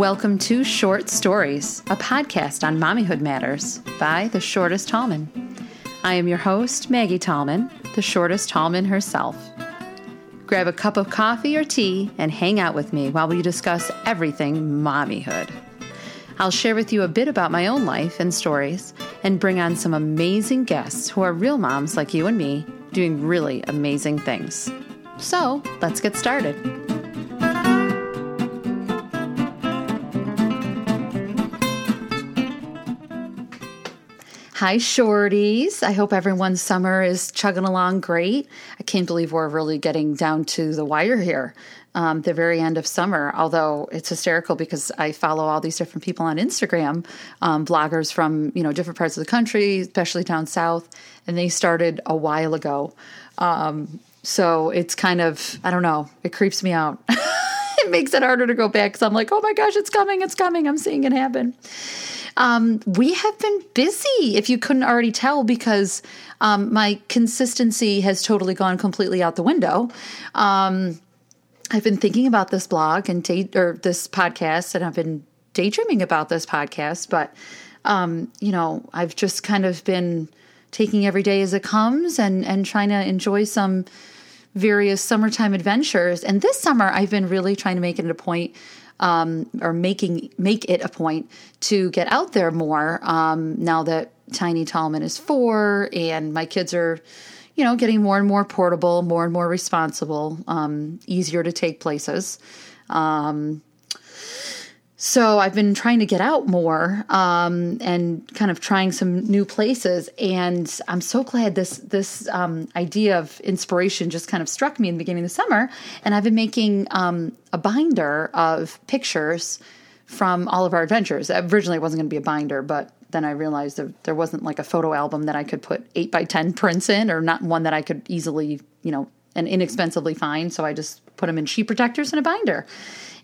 Welcome to Short Stories, a podcast on mommyhood matters by the shortest Tallman. I am your host, Maggie Tallman, the shortest Tallman herself. Grab a cup of coffee or tea and hang out with me while we discuss everything mommyhood. I'll share with you a bit about my own life and stories and bring on some amazing guests who are real moms like you and me doing really amazing things. So let's get started. Hi, shorties. I hope everyone's summer is chugging along great. I can't believe we're really getting down to the wire here, um, the very end of summer. Although it's hysterical because I follow all these different people on Instagram, um, bloggers from you know different parts of the country, especially down south, and they started a while ago. Um, so it's kind of I don't know. It creeps me out. it makes it harder to go back because I'm like, oh my gosh, it's coming, it's coming. I'm seeing it happen. Um, we have been busy, if you couldn't already tell, because um, my consistency has totally gone completely out the window. Um, I've been thinking about this blog and day, or this podcast, and I've been daydreaming about this podcast, but um, you know, I've just kind of been taking every day as it comes and and trying to enjoy some various summertime adventures. And this summer, I've been really trying to make it a point um, or making make it a point to get out there more. Um, now that Tiny Tallman is four, and my kids are, you know, getting more and more portable, more and more responsible, um, easier to take places. Um, so I've been trying to get out more um, and kind of trying some new places, and I'm so glad this this um, idea of inspiration just kind of struck me in the beginning of the summer. And I've been making um, a binder of pictures from all of our adventures. Originally, it wasn't going to be a binder, but then I realized that there wasn't like a photo album that I could put eight by ten prints in, or not one that I could easily, you know, and inexpensively find. So I just put them in sheet protectors and a binder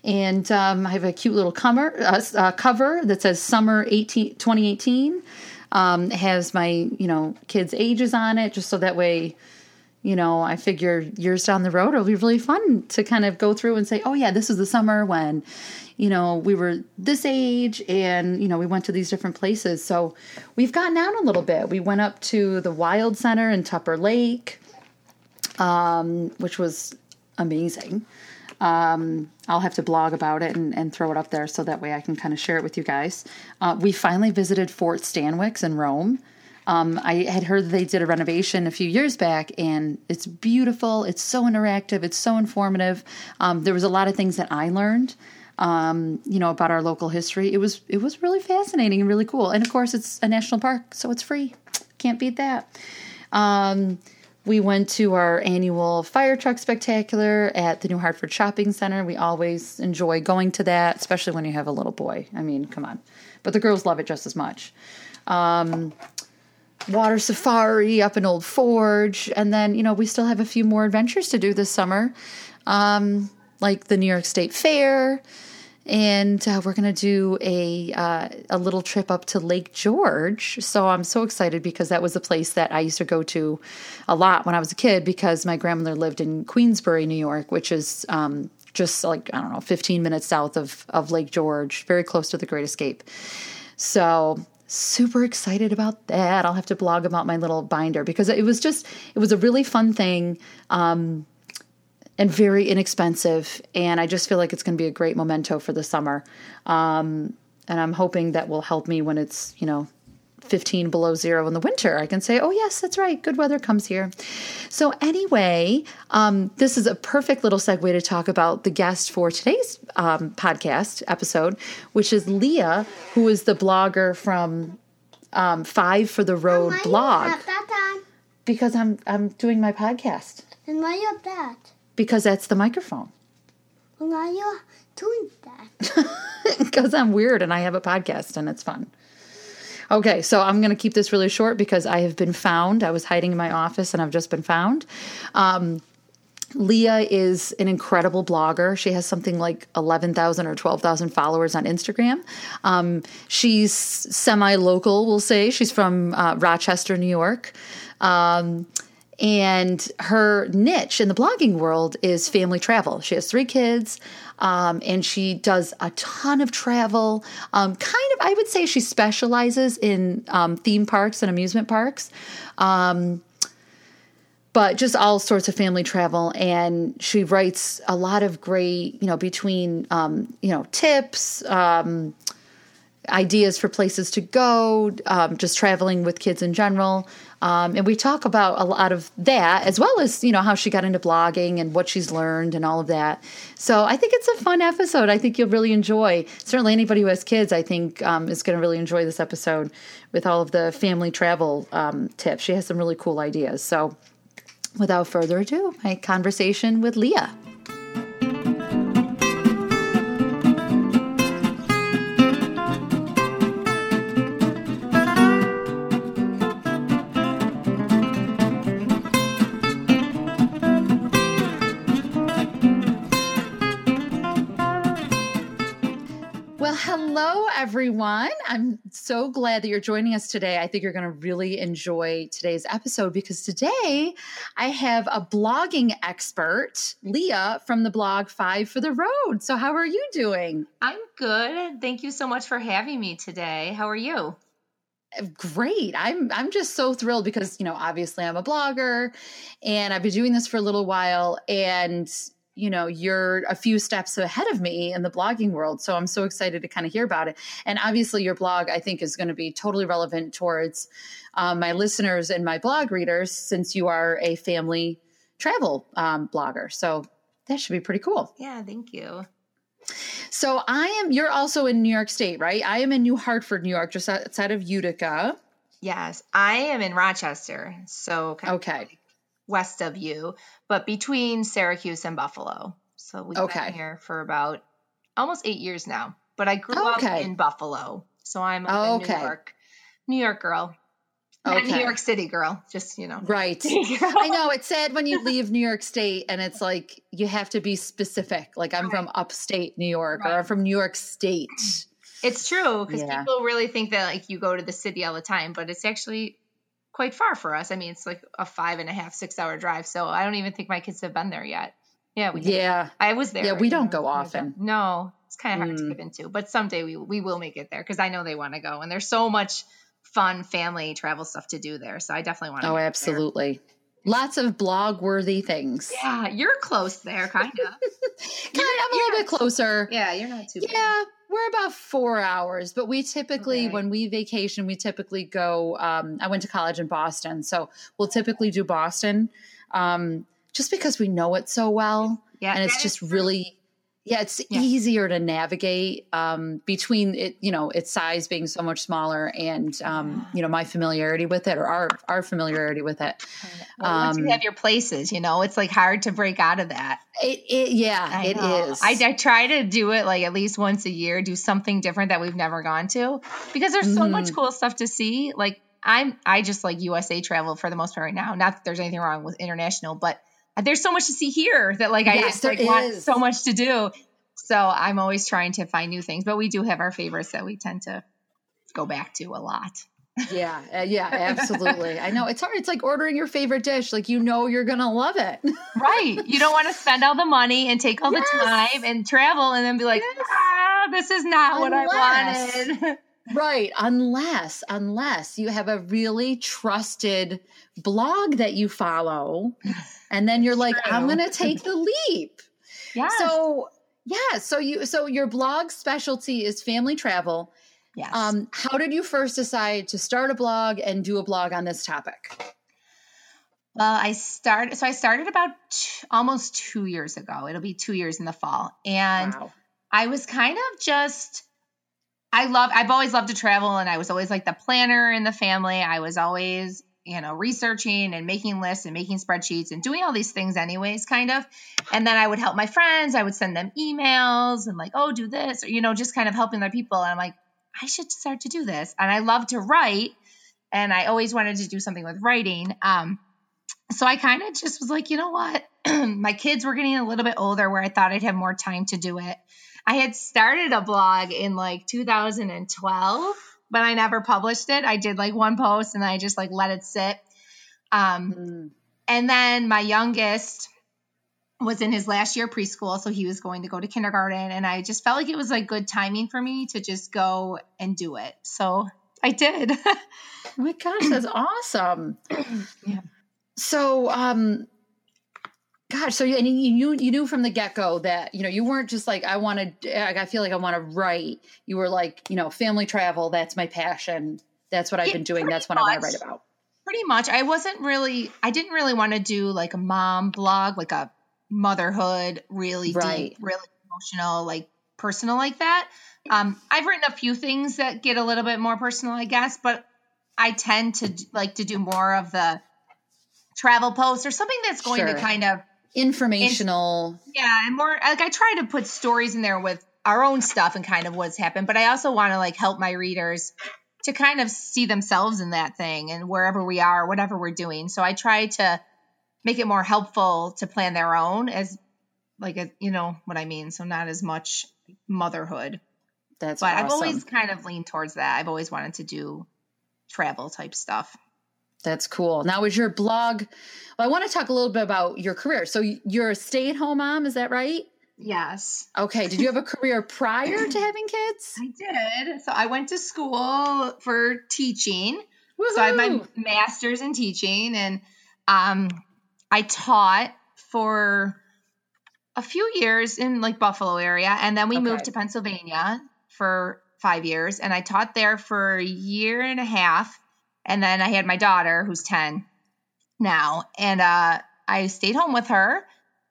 and um, I have a cute little cover, uh, uh, cover that says Summer 18, 2018. Um, has my, you know, kids' ages on it, just so that way, you know, I figure years down the road it'll be really fun to kind of go through and say, oh yeah, this is the summer when, you know, we were this age and, you know, we went to these different places. So we've gotten out a little bit. We went up to the Wild Center in Tupper Lake, um, which was amazing. Um, I'll have to blog about it and, and, throw it up there so that way I can kind of share it with you guys. Uh, we finally visited Fort Stanwix in Rome. Um, I had heard they did a renovation a few years back, and it's beautiful. It's so interactive. It's so informative. Um, there was a lot of things that I learned, um, you know, about our local history. It was it was really fascinating and really cool. And of course, it's a national park, so it's free. Can't beat that. We went to our annual fire truck spectacular at the New Hartford Shopping Center. We always enjoy going to that, especially when you have a little boy. I mean, come on. But the girls love it just as much. Um, water safari up in Old Forge. And then, you know, we still have a few more adventures to do this summer, um, like the New York State Fair and uh, we're going to do a uh, a little trip up to Lake George. So I'm so excited because that was a place that I used to go to a lot when I was a kid because my grandmother lived in Queensbury, New York, which is um, just like I don't know, 15 minutes south of of Lake George, very close to the Great Escape. So super excited about that. I'll have to blog about my little binder because it was just it was a really fun thing. Um, and very inexpensive. And I just feel like it's going to be a great memento for the summer. Um, and I'm hoping that will help me when it's, you know, 15 below zero in the winter. I can say, oh, yes, that's right. Good weather comes here. So, anyway, um, this is a perfect little segue to talk about the guest for today's um, podcast episode, which is Leah, who is the blogger from um, Five for the Road blog. Because I'm I'm doing my podcast. And why you have that? Because that's the microphone. Why you doing that? Because I'm weird and I have a podcast and it's fun. Okay, so I'm going to keep this really short because I have been found. I was hiding in my office and I've just been found. Um, Leah is an incredible blogger. She has something like 11,000 or 12,000 followers on Instagram. Um, she's semi local, we'll say. She's from uh, Rochester, New York. Um, and her niche in the blogging world is family travel. She has three kids, um, and she does a ton of travel. Um, kind of, I would say she specializes in um, theme parks and amusement parks. Um, but just all sorts of family travel and she writes a lot of great you know between um, you know tips um, ideas for places to go, um, just traveling with kids in general. Um, and we talk about a lot of that as well as, you know, how she got into blogging and what she's learned and all of that. So I think it's a fun episode. I think you'll really enjoy. Certainly anybody who has kids, I think, um, is going to really enjoy this episode with all of the family travel um, tips. She has some really cool ideas. So without further ado, my conversation with Leah. Hello, everyone. I'm so glad that you're joining us today. I think you're going to really enjoy today's episode because today I have a blogging expert, Leah from the blog Five for the Road. So, how are you doing? I'm good. Thank you so much for having me today. How are you? great i'm i'm just so thrilled because you know obviously i'm a blogger and i've been doing this for a little while and you know you're a few steps ahead of me in the blogging world. So i'm so excited to kind of hear about it. And obviously your blog i think is going to be totally relevant towards um, my listeners and my blog readers since you are a family travel um, blogger. So that should be pretty cool. Yeah thank you. So i am you're also in new york state right? I am in new hartford new york just outside of utica. Yes i am in rochester so okay west of you, but between Syracuse and Buffalo. So we've okay. been here for about almost eight years now. But I grew okay. up in Buffalo, so I'm a okay. New York, New York girl. Not New York City girl, just you know. Right. I know it's sad when you leave New York State and it's like you have to be specific. Like I'm right. from upstate New York right. or I'm from New York State. It's true because yeah. people really think that like you go to the city all the time, but it's actually quite far for us. I mean, it's like a five and a half, six hour drive. So I don't even think my kids have been there yet. Yeah, we yeah. I was there. Yeah, we don't go often. No, it's kind of hard mm. to get into, but someday we we will make it there because I know they want to go, and there's so much fun family travel stuff to do there. So I definitely want to. Oh, absolutely. Lots of blog worthy things. Yeah, you're close there, kind of. kind of, I'm a little bit closer. Yeah, you're not too. Yeah, bad. We're about four hours, but we typically, okay. when we vacation, we typically go. Um, I went to college in Boston, so we'll typically do Boston, um, just because we know it so well, yeah, and it's just really yeah, it's yeah. easier to navigate um, between it, you know, its size being so much smaller and um, you know my familiarity with it or our our familiarity with it. Well, once you um, have your places, you know, it's like hard to break out of that. It, it yeah, I it know. is. I, I, try to do it like at least once a year, do something different that we've never gone to because there's so mm-hmm. much cool stuff to see. Like I'm, I just like USA travel for the most part right now. Not that there's anything wrong with international, but there's so much to see here that like yes, I like, want so much to do. So I'm always trying to find new things, but we do have our favorites that we tend to go back to a lot. yeah, uh, yeah, absolutely. I know it's hard. It's like ordering your favorite dish. Like you know you're gonna love it, right? You don't want to spend all the money and take all yes. the time and travel, and then be like, yes. ah, this is not Unless. what I wanted. Right, unless unless you have a really trusted blog that you follow and then you're like True. I'm going to take the leap. Yeah. So, yeah, so you so your blog specialty is family travel. Yes. Um how did you first decide to start a blog and do a blog on this topic? Well, I started so I started about t- almost 2 years ago. It'll be 2 years in the fall. And wow. I was kind of just I love I've always loved to travel and I was always like the planner in the family. I was always, you know, researching and making lists and making spreadsheets and doing all these things anyways kind of. And then I would help my friends, I would send them emails and like, "Oh, do this," or you know, just kind of helping other people and I'm like, I should start to do this. And I love to write and I always wanted to do something with writing. Um so I kind of just was like, you know what? my kids were getting a little bit older where I thought I'd have more time to do it. I had started a blog in like 2012, but I never published it. I did like one post and I just like let it sit. Um, mm. and then my youngest was in his last year preschool, so he was going to go to kindergarten, and I just felt like it was like good timing for me to just go and do it. So I did. oh my gosh, that's awesome. yeah. So, um, gosh, so you, and you knew you knew from the get go that you know you weren't just like I want to. I feel like I want to write. You were like, you know, family travel. That's my passion. That's what I've been doing. That's what much. I want to write about. Pretty much. I wasn't really. I didn't really want to do like a mom blog, like a motherhood, really right. deep, really emotional, like personal like that. Um, I've written a few things that get a little bit more personal, I guess, but I tend to like to do more of the travel posts or something that's going sure. to kind of informational. In, yeah, and more like I try to put stories in there with our own stuff and kind of what's happened, but I also want to like help my readers to kind of see themselves in that thing and wherever we are, whatever we're doing. So I try to make it more helpful to plan their own as like a, you know what I mean. So not as much motherhood. That's but awesome. I've always kind of leaned towards that. I've always wanted to do travel type stuff. That's cool. Now, is your blog? Well, I want to talk a little bit about your career. So, you're a stay at home mom, is that right? Yes. Okay. Did you have a career prior to having kids? I did. So, I went to school for teaching. Woo-hoo! So, I have my master's in teaching, and um, I taught for a few years in like Buffalo area, and then we okay. moved to Pennsylvania for five years, and I taught there for a year and a half, and then I had my daughter who's ten now, and uh, I stayed home with her,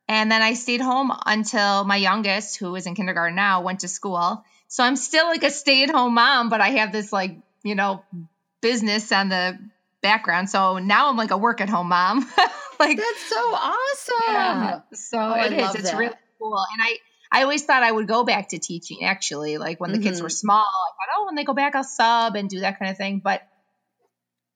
and then I stayed home until my youngest, who is in kindergarten now, went to school. So I'm still like a stay-at-home mom, but I have this like you know business on the background. So now I'm like a work-at-home mom. like that's so awesome. Yeah. So oh, it is. It's that. really cool. And I I always thought I would go back to teaching actually. Like when the mm-hmm. kids were small, I thought, oh, when they go back, I'll sub and do that kind of thing. But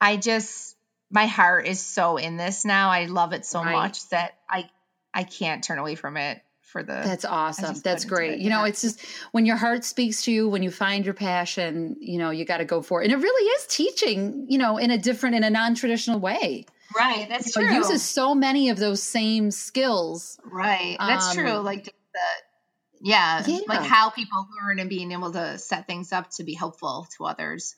I just my heart is so in this now. I love it so right. much that I I can't turn away from it for the That's awesome. That's great. It, you know, it's just when your heart speaks to you, when you find your passion, you know, you got to go for it. And it really is teaching, you know, in a different in a non-traditional way. Right. That's you true. It uses so many of those same skills. Right. That's um, true. Like the yeah, yeah, like how people learn and being able to set things up to be helpful to others.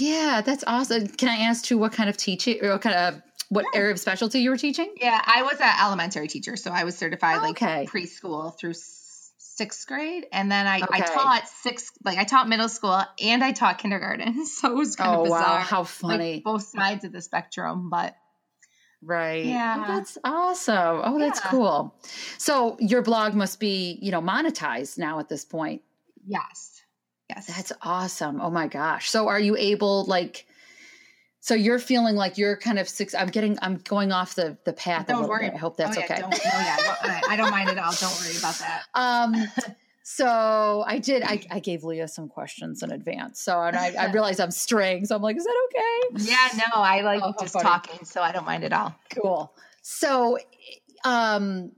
Yeah, that's awesome. Can I ask you what kind of teaching or what kind of what area of specialty you were teaching? Yeah, I was an elementary teacher, so I was certified like preschool through sixth grade, and then I, okay. I taught sixth, like I taught middle school and I taught kindergarten. So it was kind oh, of bizarre. Wow, how funny! Like both sides of the spectrum, but Right. Yeah. Oh, that's awesome. Oh, that's cool. So your blog must be, you know, monetized now at this point. Yes. That's awesome. Oh my gosh. So are you able like so you're feeling like you're kind of six I'm getting I'm going off the the path don't worry. Bit. I hope that's oh, yeah, okay. Don't, oh yeah. I don't mind at all. Don't worry about that. Um So I did. I, I gave Leah some questions in advance. So and I, I realized I'm straying. So I'm like, is that okay? Yeah, no, I like oh, just funny. talking, so I don't mind at all. Cool. So, um,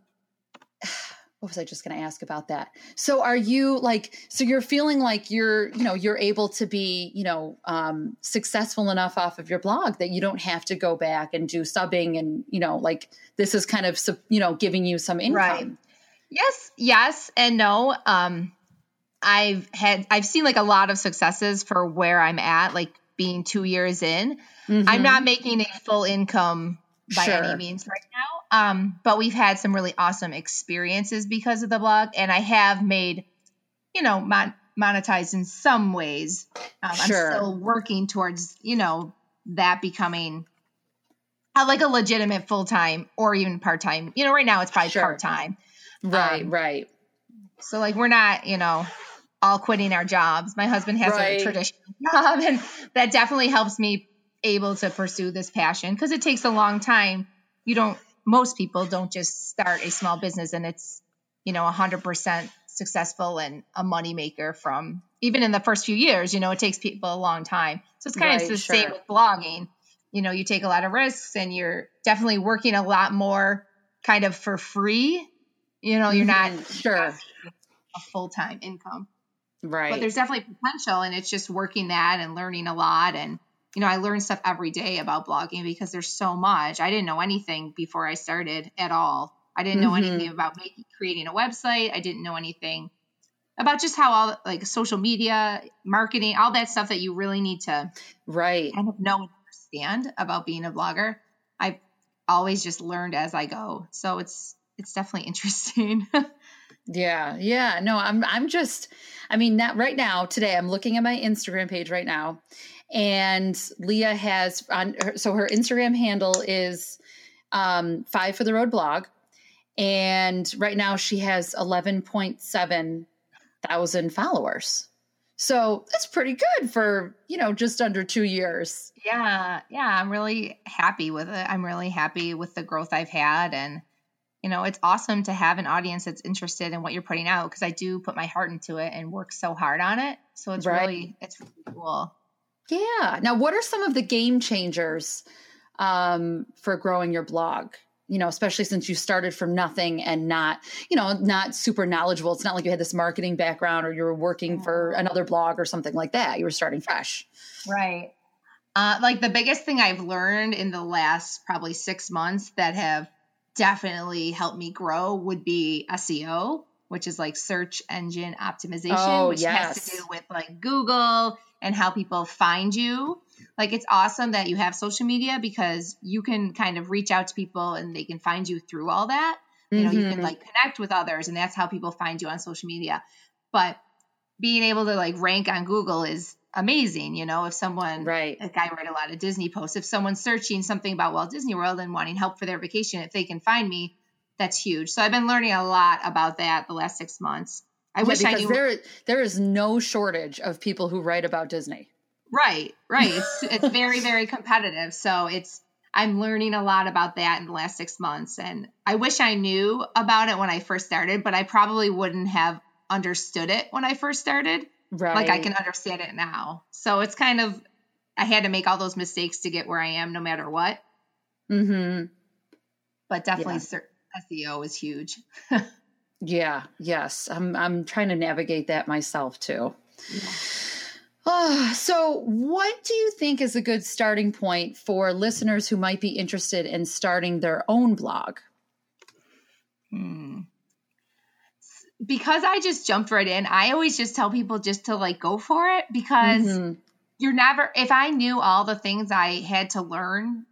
what was I just going to ask about that? So are you like, so you're feeling like you're, you know, you're able to be, you know, um, successful enough off of your blog that you don't have to go back and do subbing and, you know, like this is kind of, you know, giving you some income. Right. Yes, yes, and no. Um, I've had I've seen like a lot of successes for where I'm at, like being two years in. Mm-hmm. I'm not making a full income by sure. any means right now. Um, but we've had some really awesome experiences because of the blog, and I have made, you know, mon- monetized in some ways. Um, sure. I'm still working towards, you know, that becoming like a legitimate full time or even part time. You know, right now it's probably sure. part time. Right, um, right. So like we're not, you know, all quitting our jobs. My husband has right. a traditional job and that definitely helps me able to pursue this passion because it takes a long time. You don't most people don't just start a small business and it's, you know, 100% successful and a moneymaker from even in the first few years, you know, it takes people a long time. So it's kind right, of the sure. same with blogging. You know, you take a lot of risks and you're definitely working a lot more kind of for free you know, you're not mm-hmm. sure a full time income. Right. But there's definitely potential and it's just working that and learning a lot and you know, I learn stuff every day about blogging because there's so much. I didn't know anything before I started at all. I didn't know mm-hmm. anything about making, creating a website. I didn't know anything about just how all like social media, marketing, all that stuff that you really need to right kind of know and understand about being a blogger. I've always just learned as I go. So it's it's definitely interesting. yeah, yeah. No, I'm I'm just I mean, not right now, today I'm looking at my Instagram page right now and Leah has on her, so her Instagram handle is um, five for the road blog, and right now she has eleven point seven thousand followers. So that's pretty good for, you know, just under two years. Yeah. Yeah. I'm really happy with it. I'm really happy with the growth I've had. And, you know, it's awesome to have an audience that's interested in what you're putting out because I do put my heart into it and work so hard on it. So it's right. really, it's really cool. Yeah. Now, what are some of the game changers um, for growing your blog? You know, especially since you started from nothing and not, you know, not super knowledgeable. It's not like you had this marketing background or you were working for another blog or something like that. You were starting fresh. Right. Uh, like the biggest thing I've learned in the last probably six months that have definitely helped me grow would be SEO, which is like search engine optimization, oh, which yes. has to do with like Google and how people find you. Like it's awesome that you have social media because you can kind of reach out to people and they can find you through all that. You know, mm-hmm. you can mm-hmm. like connect with others and that's how people find you on social media. But being able to like rank on Google is amazing. You know, if someone, right, like I write a lot of Disney posts, if someone's searching something about Walt Disney World and wanting help for their vacation, if they can find me, that's huge. So I've been learning a lot about that the last six months. I yeah, wish I knew. There, there is no shortage of people who write about Disney. Right, right. It's, it's very, very competitive. So it's, I'm learning a lot about that in the last six months. And I wish I knew about it when I first started, but I probably wouldn't have understood it when I first started. Right. Like I can understand it now. So it's kind of, I had to make all those mistakes to get where I am no matter what. Mm-hmm. But definitely yeah. SEO is huge. Yeah, yes. I'm I'm trying to navigate that myself too. Yeah. Oh, so what do you think is a good starting point for listeners who might be interested in starting their own blog? Hmm. Because I just jumped right in, I always just tell people just to like go for it because mm-hmm. you're never if I knew all the things I had to learn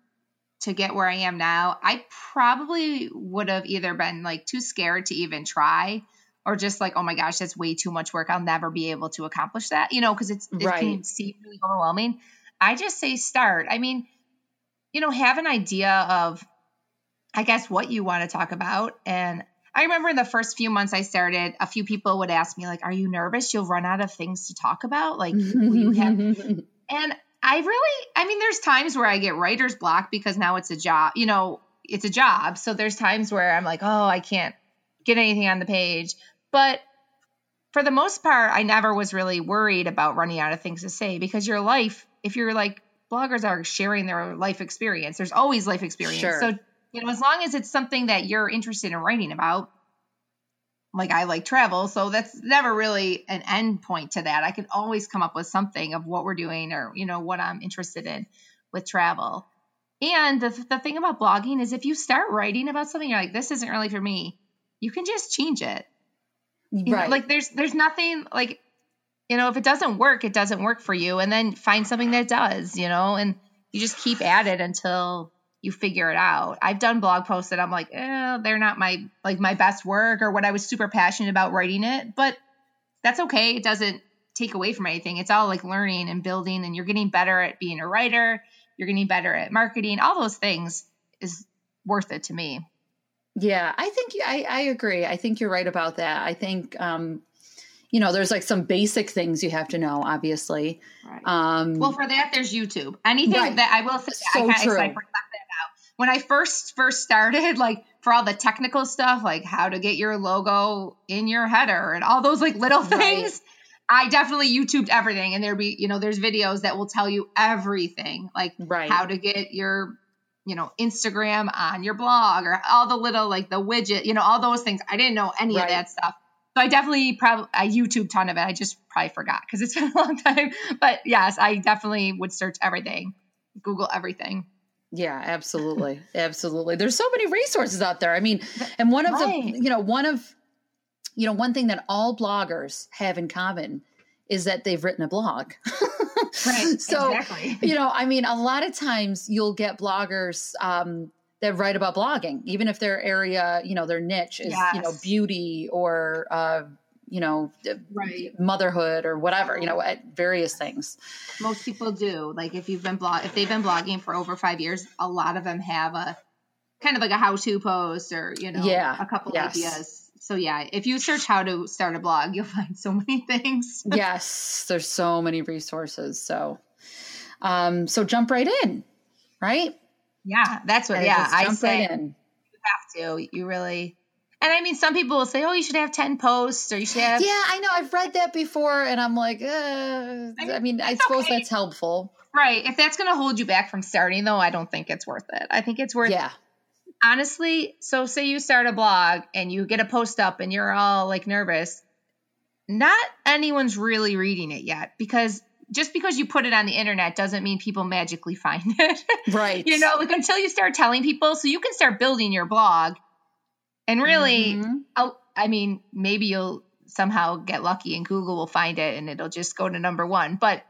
to get where I am now, I probably would have either been like too scared to even try or just like, oh my gosh, that's way too much work. I'll never be able to accomplish that, you know, because it's it right. can seem really overwhelming. I just say start. I mean, you know, have an idea of, I guess, what you want to talk about. And I remember in the first few months I started, a few people would ask me, like, are you nervous you'll run out of things to talk about? Like, you have. And I really, I mean, there's times where I get writer's block because now it's a job, you know, it's a job. So there's times where I'm like, oh, I can't get anything on the page. But for the most part, I never was really worried about running out of things to say because your life, if you're like, bloggers are sharing their life experience, there's always life experience. Sure. So, you know, as long as it's something that you're interested in writing about, like I like travel, so that's never really an end point to that. I can always come up with something of what we're doing or you know what I'm interested in with travel. And the the thing about blogging is if you start writing about something you're like this isn't really for me, you can just change it. You right. Know, like there's there's nothing like you know if it doesn't work, it doesn't work for you and then find something that does, you know, and you just keep at it until you figure it out. I've done blog posts that I'm like, eh, they're not my like my best work or what I was super passionate about writing it, but that's okay. It doesn't take away from anything. It's all like learning and building and you're getting better at being a writer, you're getting better at marketing, all those things is worth it to me. Yeah, I think I, I agree. I think you're right about that. I think um, you know, there's like some basic things you have to know, obviously. Right. Um, well, for that, there's YouTube. Anything right. that I will say, so I, true. I, when I first first started, like for all the technical stuff, like how to get your logo in your header and all those like little things, right. I definitely YouTubed everything. And there be, you know, there's videos that will tell you everything, like right. how to get your, you know, Instagram on your blog or all the little like the widget, you know, all those things. I didn't know any right. of that stuff. So I definitely probably I YouTube ton of it. I just probably forgot because it's been a long time. But yes, I definitely would search everything, Google everything. Yeah, absolutely. absolutely. There's so many resources out there. I mean, and one of right. the, you know, one of, you know, one thing that all bloggers have in common is that they've written a blog. right. So, exactly. you know, I mean, a lot of times you'll get bloggers um, that write about blogging, even if their area, you know, their niche is, yes. you know, beauty or, uh, you know, right. motherhood or whatever, you know, various things. Most people do. Like if you've been blog, if they've been blogging for over five years, a lot of them have a kind of like a how-to post or you know, yeah. a couple yes. ideas. So yeah, if you search how to start a blog, you'll find so many things. yes, there's so many resources. So, um, so jump right in, right? Yeah, that's what. yeah, I say right in. you have to. You really and I mean, some people will say, "Oh, you should have ten posts, or you should have." Yeah, I know. I've read that before, and I'm like, uh, I mean, I suppose okay. that's helpful, right? If that's going to hold you back from starting, though, I don't think it's worth it. I think it's worth. Yeah. Honestly, so say you start a blog and you get a post up, and you're all like nervous. Not anyone's really reading it yet because just because you put it on the internet doesn't mean people magically find it. Right. you know, like until you start telling people, so you can start building your blog and really, mm-hmm. I mean, maybe you'll somehow get lucky and Google will find it and it'll just go to number one. But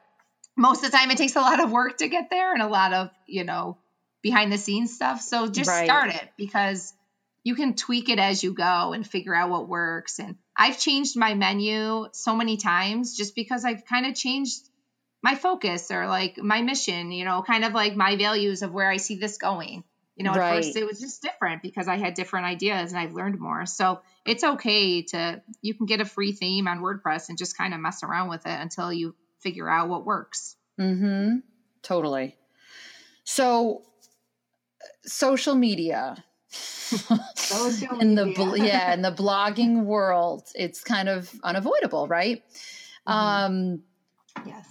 most of the time, it takes a lot of work to get there and a lot of, you know, behind the scenes stuff. So just right. start it because you can tweak it as you go and figure out what works. And I've changed my menu so many times just because I've kind of changed my focus or like my mission, you know, kind of like my values of where I see this going. You know, at right. first it was just different because I had different ideas and I've learned more. So it's okay to, you can get a free theme on WordPress and just kind of mess around with it until you figure out what works. Mm-hmm. Totally. So social media. social in the yeah in the blogging world it's kind of unavoidable right mm-hmm. um yes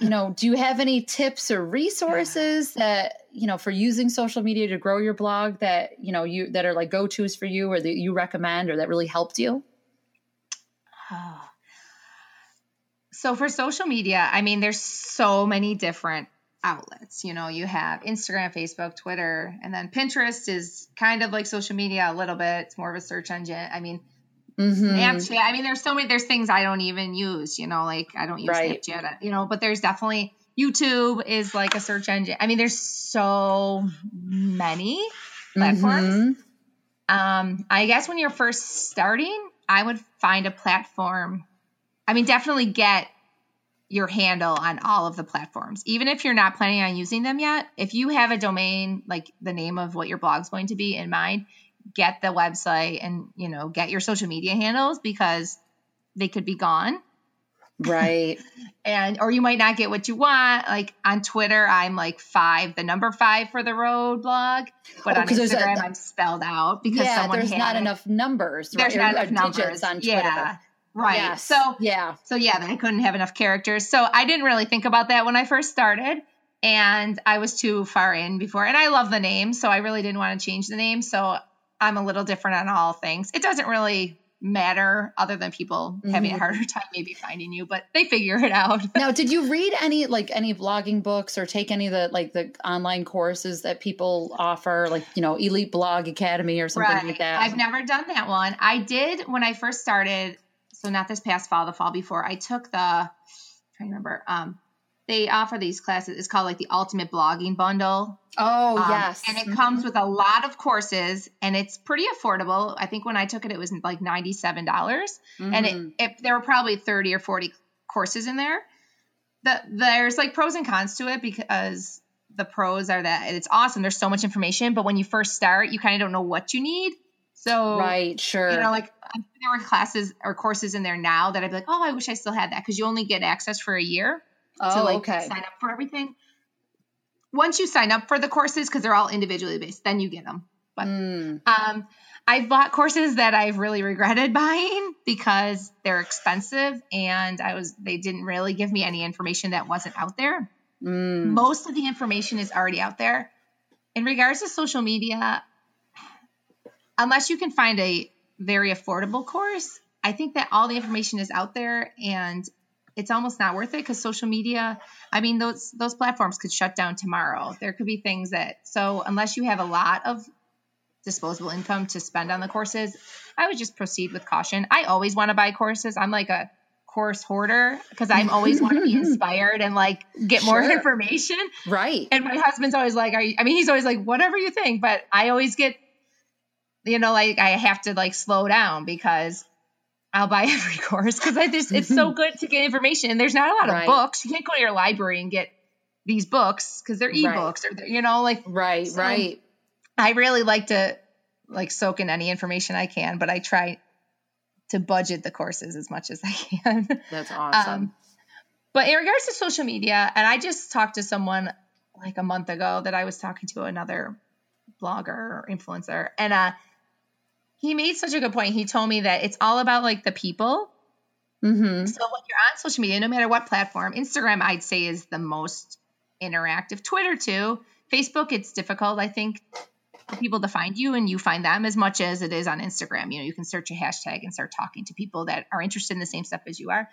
you know do you have any tips or resources that you know for using social media to grow your blog that you know you that are like go to's for you or that you recommend or that really helped you Oh. so for social media i mean there's so many different outlets you know you have instagram facebook twitter and then pinterest is kind of like social media a little bit it's more of a search engine i mean Mm-hmm. Snapchat. I mean, there's so many. There's things I don't even use. You know, like I don't use right. Snapchat. You know, but there's definitely YouTube is like a search engine. I mean, there's so many platforms. Mm-hmm. Um, I guess when you're first starting, I would find a platform. I mean, definitely get your handle on all of the platforms. Even if you're not planning on using them yet, if you have a domain, like the name of what your blog's going to be in mind, get the website and, you know, get your social media handles because they could be gone. Right. and or you might not get what you want. Like on Twitter, I'm like five, the number five for the road blog. But oh, on Instagram, i I'm spelled out because yeah, someone there's not enough numbers. There's right? not enough numbers on Twitter. Yeah. Right. Yes. So yeah. So yeah, I couldn't have enough characters. So I didn't really think about that when I first started. And I was too far in before. And I love the name, so I really didn't want to change the name. So I'm a little different on all things. It doesn't really matter other than people mm-hmm. having a mm-hmm. harder time maybe finding you but they figure it out now did you read any like any blogging books or take any of the like the online courses that people offer like you know elite blog academy or something right. like that i've never done that one i did when i first started so not this past fall the fall before i took the to remember um they offer these classes. It's called like the Ultimate Blogging Bundle. Oh, um, yes. And it mm-hmm. comes with a lot of courses and it's pretty affordable. I think when I took it, it was like $97. dollars mm-hmm. And it, mm-hmm. it, there were probably 30 or 40 courses in there. The, there's like pros and cons to it because the pros are that it's awesome. There's so much information, but when you first start, you kind of don't know what you need. So, right, sure. You know, like there were classes or courses in there now that I'd be like, oh, I wish I still had that because you only get access for a year oh, to like okay. sign up for everything. Once you sign up for the courses, because they're all individually based, then you get them. But mm. um, I've bought courses that I've really regretted buying because they're expensive and I was they didn't really give me any information that wasn't out there. Mm. Most of the information is already out there. In regards to social media, unless you can find a very affordable course, I think that all the information is out there and it's almost not worth it because social media, I mean, those those platforms could shut down tomorrow. There could be things that so unless you have a lot of disposable income to spend on the courses, I would just proceed with caution. I always want to buy courses. I'm like a course hoarder because I'm always want to be inspired and like get more Sure. information. Right. And my husband's always like, Are you, I mean, he's always like, whatever you think, but I always get, you know, like I have to like slow down because I'll buy every course because it's so good to get information. And there's not a lot Right. of books. You can't go to your library and get these books because they're Right. ebooks or, they're, you know, like Right. So- right. I really like to like soak in any information I can, but I try to budget the courses as much as I can. That's awesome. Um, but in regards to social media, and I just talked to someone like a month ago that I was talking to another blogger or influencer, and uh, he made such a good point. He told me that it's all about like the people. mm-hmm. So when you're on social media, no matter what platform, Instagram I'd say is the most interactive. Twitter too. Facebook, it's difficult, I think, for people to find you and you find them as much as it is on Instagram. You know, you can search a hashtag and start talking to people that are interested in the same stuff as you are.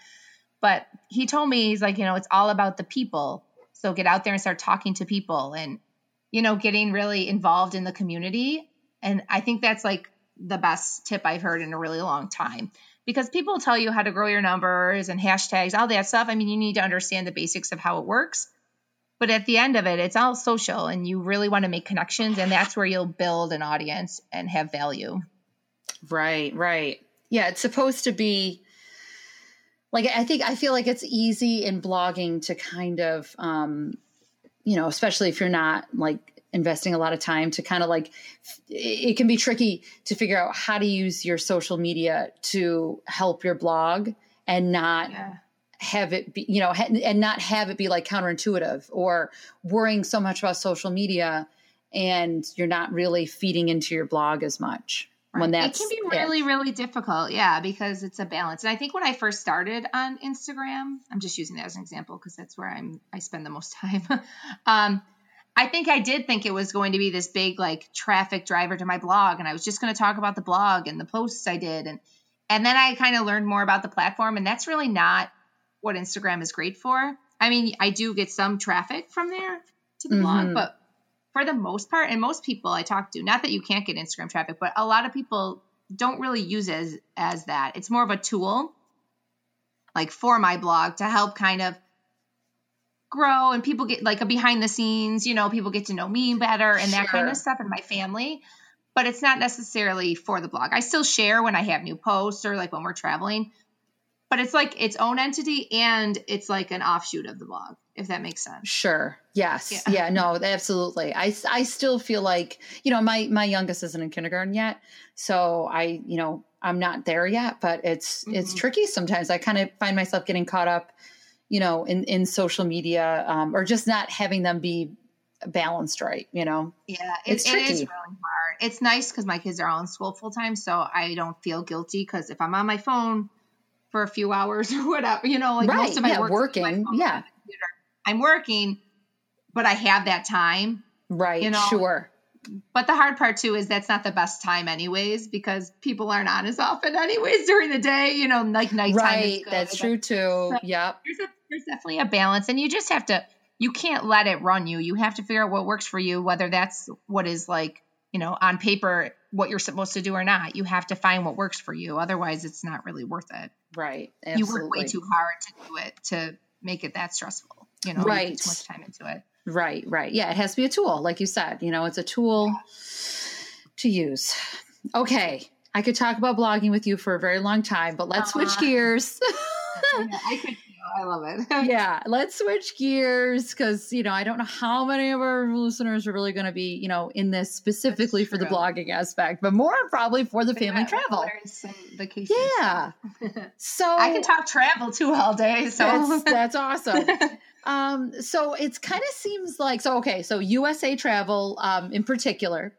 But he told me, he's like, you know, it's all about the people. So get out there and start talking to people and, you know, getting really involved in the community. And I think that's like the best tip I've heard in a really long time because people tell you how to grow your numbers and hashtags, all that stuff. I mean, you need to understand the basics of how it works. But at the end of it, it's all social and you really want to make connections. And that's where you'll build an audience and have value. Right, right. Yeah, it's supposed to be like I think I feel like it's easy in blogging to kind of um you know, especially if you're not like investing a lot of time to kind of like it can be tricky to figure out how to use your social media to help your blog and not have it be you know and not have it be like counterintuitive or worrying so much about social media and you're not really feeding into your blog as much when that's it can be really, really difficult. Yeah, because it's a balance. And I think when I first started on Instagram, I'm just using that as an example because that's where I'm I spend the most time. um, I think I did think it was going to be this big like traffic driver to my blog, and I was just going to talk about the blog and the posts I did, and and then I kind of learned more about the platform, and that's really not what Instagram is great for. I mean, I do get some traffic from there to the blog, Mhm. but for the most part, and most people I talk to, not that you can't get Instagram traffic, but a lot of people don't really use it as, as that. It's more of a tool, like for my blog, to help kind of grow and people get like a behind the scenes, you know, people get to know me better and that kind of stuff and my family. But it's not necessarily for the blog. I still share when I have new posts or like when we're traveling, but it's like its own entity and it's like an offshoot of the blog, if that makes sense. Sure. Yes. Yeah. Yeah. no, absolutely. I, I still feel like, you know, my, my youngest isn't in kindergarten yet. So I, you know, I'm not there yet, but it's, it's Mhm. tricky sometimes. I kind of find myself getting caught up, you know, in, in social media, um, or just not having them be balanced right, you know? Yeah, It's it, it is tricky. really hard. It's nice because my kids are all in school full time, so I don't feel guilty. Because if I'm on my phone for a few hours or whatever, you know, like Right, most of my yeah, work working, yeah. on the computer. I'm working, but I have that time. Right. You know, sure. But the hard part too is that's not the best time, anyways, because people aren't on as often, anyways, during the day. You know, like nighttime. is Right. That's true too. Yep. There's a there's definitely a balance, and you just have to. You can't let it run you. You have to figure out what works for you, whether that's what is like, you know, on paper what you're supposed to do or not. You have to find what works for you. Otherwise, it's not really worth it. Right. You work way too hard to do it to make it that stressful. You know, Right. put too much time into it. Right, right. Yeah, it has to be a tool, like you said. You know, it's a tool to use. Okay. I could talk about blogging with you for a very long time, but let's switch Uh-huh. gears. Yeah, I could. I love it. yeah, let's switch gears because, you know, I don't know how many of our listeners are really going to be, you know, in this specifically for the blogging aspect, but more probably for the family travel. Yeah. So I can talk travel too all day. So That's, that's awesome. um, so it kind of seems like so. Okay, so USA Travel, um, in particular,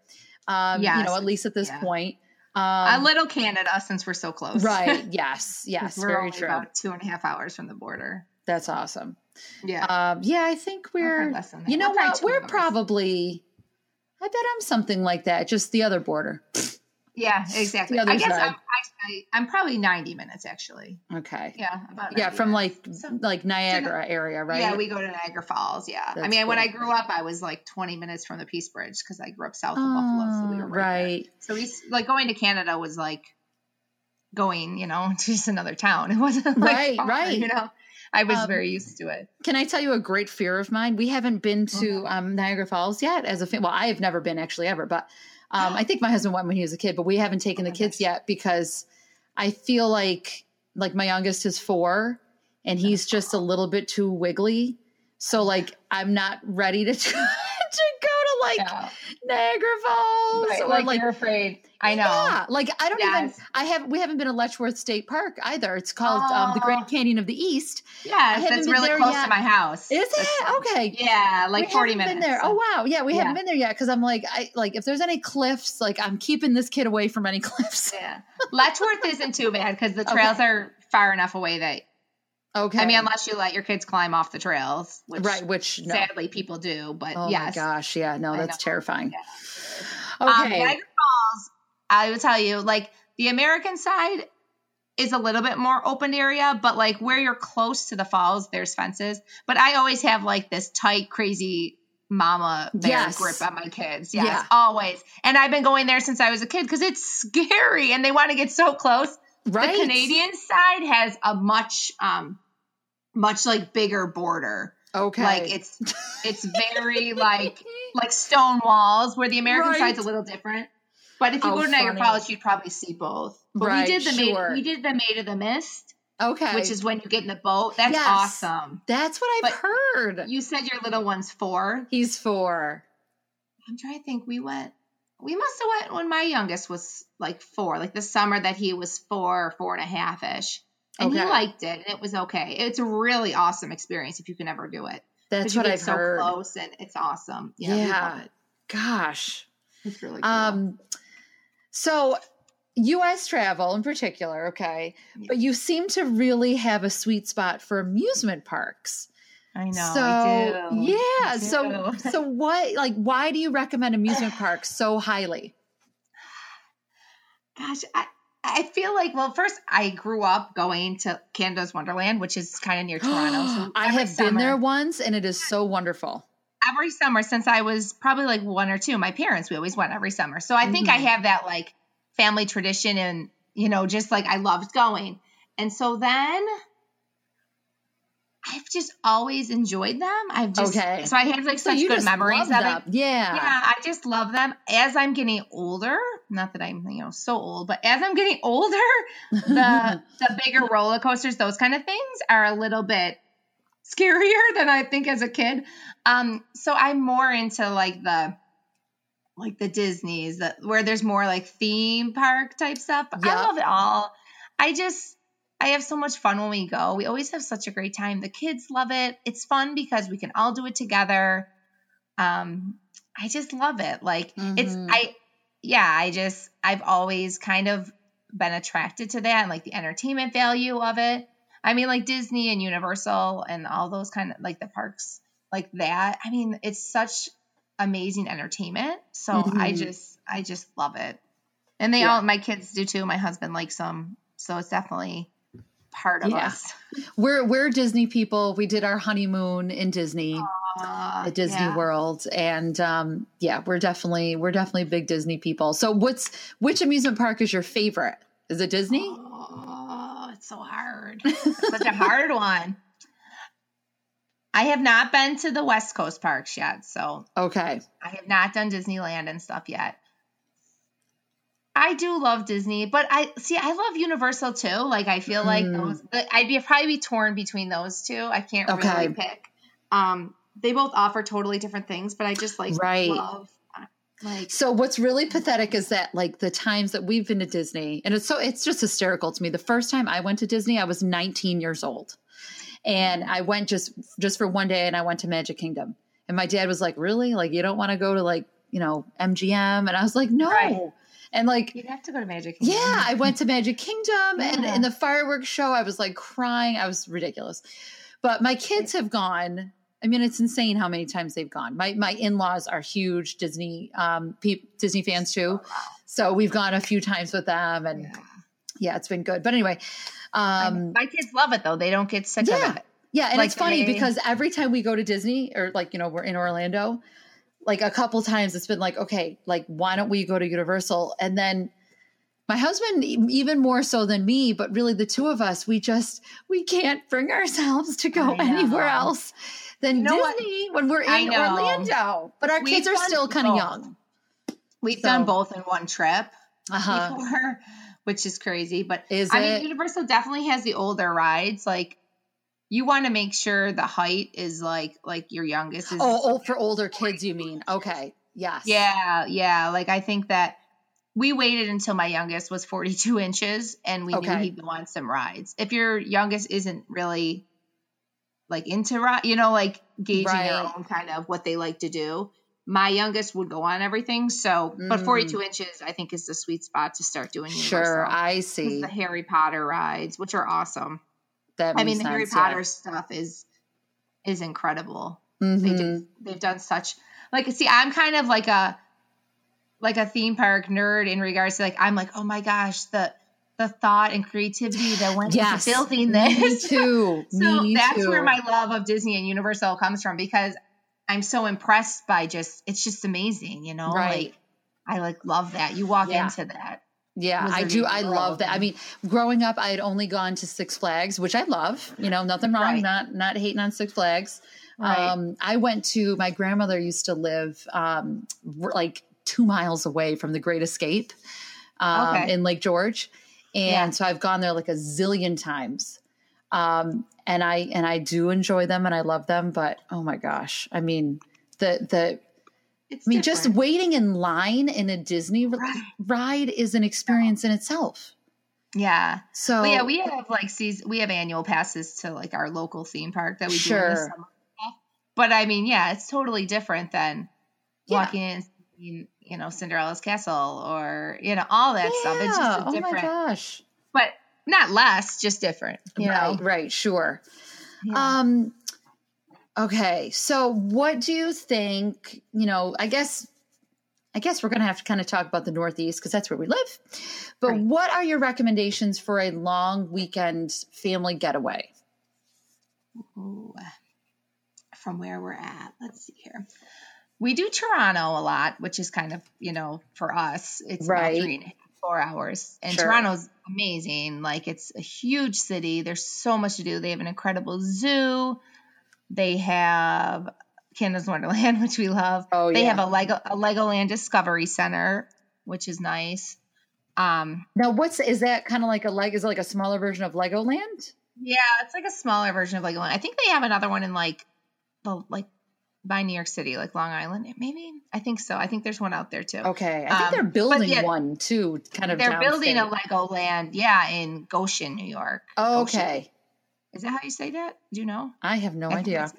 um, you know, at least at this yeah. point, a um, little Canada since we're so close. right? Yes, yes, we're very only true. about two and a half hours from the border. That's awesome. Yeah. Um, yeah, I think we're. You know We're what? We're probably. I bet I'm something like that. Just the other border. Yeah, exactly. I guess side. I'm, I I, I'm probably 90 minutes actually. Okay. Yeah, about Yeah, 90 from like. So- like Niagara area, right? Yeah, we go to Niagara Falls. Yeah, I That's mean, when. I grew up, I was like 20 minutes from the Peace Bridge because I grew up south of Buffalo, so we Oh, were right. there. right. So we like going to Canada was like going, you know, to just another town. It wasn't like Right, far, right. You know, I was Um, very used to it. Can I tell you a great fear of mine? We haven't been to um, Niagara Falls yet as a family. Well, I have never been actually ever, but um, I think my husband went when he was a kid, but we haven't taken Oh the kids gosh. yet because I feel like like my youngest is four and he's just a little bit too wiggly. So like I'm not ready to to go to like Yeah. Niagara Falls Right, or like, like you're afraid. I know. Yeah, like I don't even. I have. We haven't been to Letchworth State Park either. It's called um, the Grand Oh. Canyon of the East. Yes, haven't been really close yet. to my house. Is That's- it okay? Yeah, like we 40 haven't minutes. Been there. so- Oh wow, yeah, we Yeah. haven't been there yet because I'm like, I like if there's any cliffs, like I'm keeping this kid away from any cliffs. Yeah. Letchworth isn't too bad because the trails are far enough away that Okay, I mean, unless you let your kids climb off the trails, which right, which no. sadly people do. But Oh yes, my gosh, yeah, no, that's terrifying. Um, Okay, Niagara Falls, I would tell you, like the American side is a little bit more open area, but like where you're close to the falls, there's fences. But I always have like this tight, crazy mama bear Yes. grip on my kids. Yes, Yeah. always. And I've been going there since I was a kid because it's scary and they want to get so close. right, The Canadian side has a much, um, much like bigger border. Okay, Like it's it's very like like stone walls where the American Right. side's a little different. But if you Oh, go to Niagara funny. Falls, you'd probably see both. But Right, we did the sure. maid, we did the Maid of the Mist, okay, which is when you get in the boat. That's Yes. awesome. that's what I've but heard. You said your little one's four. He's four. I'm trying to think. We went. We must have went when my youngest was like four, like the summer that he was four, four and a half ish, and he liked it, and it was okay. It's a really awesome experience if you can ever do it. That's what I've so heard. close, and it's awesome. Yeah, Yeah. it. Gosh. It's really cool. Um, so U.S. travel in particular, okay, Yeah. but you seem to really have a sweet spot for amusement parks. I know. so I do. yeah, I so so what? Like, why do you recommend amusement parks so highly? Gosh, I, I feel like well, first I grew up going to Canada's Wonderland, which is kind of near Toronto. So I have been there once, and it is so wonderful. every summer since I was probably like one or two. My parents, we always went every summer. So I think I Mhm. have that like family tradition and, you know, just like I loved going. And so then I've just always enjoyed them. I've just, Okay. so I have like So such you good memories of them. it. Yeah. Yeah, I just love them. As I'm getting older, not that I'm, you know, so old, but as I'm getting older, the the bigger roller coasters, those kind of things are a little bit scarier than I think as a kid. Um, so I'm more into like the like the Disney's that where there's more like theme park type stuff. I love it all. I just I have so much fun when we go. We always have such a great time. The kids love it. It's fun because we can all do it together. Um, I just love it. Like it's Mhm. I yeah, I just I've always kind of been attracted to that and like the entertainment value of it. I mean like Disney and Universal and all those kind of like the parks like that. I mean, it's such amazing entertainment. So I Mhm. just I just love it. And they Yeah. all my kids do too. My husband likes them. So it's definitely part of Yeah. us. We're we're Disney people. We did our honeymoon in Disney. Uh, at Disney yeah. World, and um, yeah, we're definitely we're definitely big Disney people. So, what's which amusement park is your favorite? Is it Disney? Oh, it's so hard. It's such a hard one. I have not been to the West Coast parks yet, so Okay, I have not done Disneyland and stuff yet. I do love Disney, but I see I love Universal too. Like I feel like Mm. those I'd be probably be torn between those two. I can't Okay. really pick. Um they both offer totally different things, but I just like Right. love like so what's really pathetic is that like the times that we've been to Disney, and it's so it's just hysterical to me. The first time I went to Disney, I was 19 years old, and I went just just for one day, and I went to Magic Kingdom, and my dad was like, "Really? Like you don't want to go to like you know MGM?" And I was like, "No," Right. And like you'd have to go to Magic Kingdom. Yeah, I went to Magic Kingdom and in the fireworks show, I was like crying. I was ridiculous. But my kids have gone. I mean, it's insane how many times they've gone. My my in laws are huge Disney um pe- Disney fans too, so we've gone a few times with them, and Yeah. yeah, it's been good. But anyway, um, my kids love it though. They don't get sick yeah. of it. Yeah, and Like, it's funny they- because every time we go to Disney or like, you know, we're in Orlando, like a couple times it's been like, okay, like why don't we go to Universal? And then my husband even more so than me, but really the two of us, we just we can't bring ourselves to go anywhere else than You know what? Disney when we're in. Orlando. But our We've kids are still kind of young. We've So- done both in one trip Uh-huh. before, which is crazy. But Is I it? mean, Universal definitely has the older rides. Like you want to make sure the height is like like your youngest is. Oh, oh, for older kids, you mean? Okay. Yes. Yeah, yeah. Like I think that we waited until my youngest was 42 inches and we knew he'd go on some rides. If your youngest isn't really like into ride, you know, like gauging Right. their own kind of what they like to do. My youngest would go on everything. So, but Mm. 42 inches, I think, is the sweet spot to start doing. Sure, Universal. I see. The Harry Potter rides, which are awesome. That I mean, the Harry sense, yeah. Potter stuff is is incredible. They Mhm. do, they've done such like see i'm kind of like a like a theme park nerd in regards to like i'm like oh my gosh the the thought and creativity that went Yes. into building this. Me too. so Me that's too. where my love of disney and universal comes from because i'm so impressed by just it's just amazing you know Right. like i like love that you walk Yeah. into that Yeah, I do. I love that. I mean, growing up, I had only gone to Six Flags, which I love. You know, nothing wrong. Right. Not not hating on Six Flags. Right. Um, I went to my grandmother used to live um, like two miles away from the Great Escape um, Okay. in Lake George, and Yeah. so I've gone there like a zillion times. Um, and I and I do enjoy them and I love them, but oh my gosh, I mean the the it's I mean, just waiting in line in a Disney Right. ride is an experience in itself. yeah So yeah, we have like season, we have annual passes to like our local theme park that we do in Sure. summer. But I mean, yeah, it's totally different than Yeah. walking in, seeing, you know, Cinderella's castle or you know all that stuff. It's just Yeah. a oh my different, gosh, but not less, just different. You right, know, right, sure. Yeah. Um, okay, so what do you think? You know, I guess, I guess we're going to have to kind of talk about the Northeast because that's where we live. But Right. what are your recommendations for a long weekend family getaway? Ooh, from where we're at, let's see here. We do Toronto a lot, which is kind of you know for us, it's Right. about three and a half, four hours, and Sure. Toronto's amazing. Like it's a huge city. There's so much to do. They have an incredible zoo. They have Canada's Wonderland, which we love. Oh, they yeah. have a Lego a Legoland Discovery Center, which is nice. Um, Now, what's is that kind of like a leg? Is it like a smaller version of Legoland? Yeah, it's like a smaller version of Legoland. I think they have another one in like the like by New York City, like Long Island. Maybe I think so. I think there's one out there too. Okay, I think Um, they're building yeah, one too, kind of. They're building a. Legoland, yeah, in Goshen, New York. Oh, okay, Is that how you say that? Do you know? I have no I idea.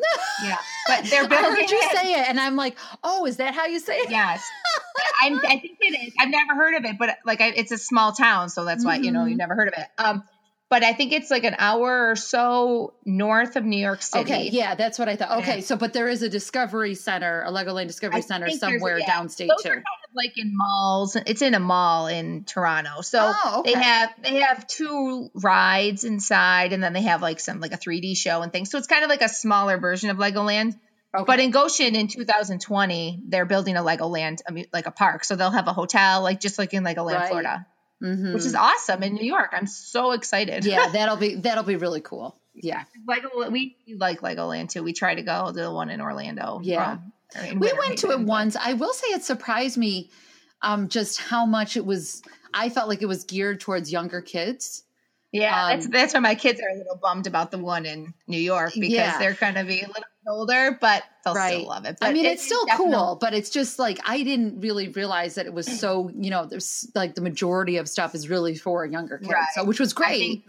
Yeah, but they're I building heard you it. say it, and I'm like, oh, is that how you say it? Yes, I'm, I think it is. I've never heard of it, but like I, it's a small town, so that's why you know you've never heard of it. Um, but I think it's like an hour or so north of New York City. Okay, yeah, that's what I thought. Okay, Yeah. so but there is a Discovery Center, a Legoland Discovery I Center somewhere yeah. downstate Those too. are kind of like in malls. It's in a mall in Toronto. So Oh, okay. they have they have two rides inside, and then they have like some like a 3D show and things. So it's kind of like a smaller version of Legoland. Okay. But in Goshen in 2020, they're building a Legoland, like a park. So they'll have a hotel, like just like in Legoland, Right. Florida, Mhm. which is awesome in New York. I'm so excited. yeah, that'll be that'll be really cool. Yeah, Lego, we like Legoland too. We try to go to the one in Orlando. Yeah. in we Winter went to it once. I will say it surprised me, um, just how much it was. I felt like it was geared towards younger kids. Yeah, that's Um, that's why my kids are a little bummed about the one in New York because Yeah. they're going to be a little bit older, but they'll Right. still love it. I mean, it it's still cool, but it's just like I didn't really realize that it was so. You know, there's like the majority of stuff is really for younger kids, Right. so which was great. think-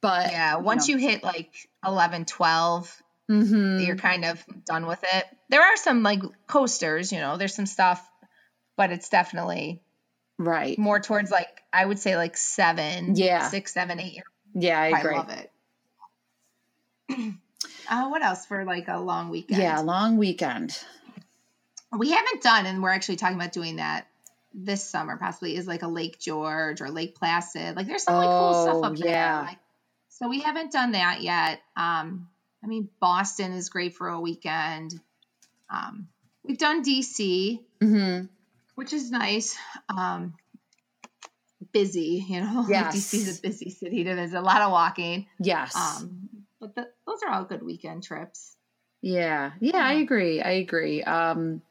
but yeah, once you hit like 11, 12, Mhm. you're kind of done with it. There are some like coasters, you know, there's some stuff, but it's definitely right. more towards like I would say like seven, Yeah. six, seven, eight years. Yeah, I I agree. love it. uh, what else for like a long weekend? Yeah, long weekend. we haven't done, and we're actually talking about doing that this summer possibly is like a Lake George or Lake Placid. Like there's some like cool stuff Oh, up yeah. there. Like, so we haven't done that yet. Um, I mean, Boston is great for a weekend. Um, we've done DC, hmm which is nice. Um, busy, you know. Yes. DC is a busy city There's. A lot of walking. Yes. Um, but the, those are all good weekend trips. Yeah. Yeah, I agree. I agree. Um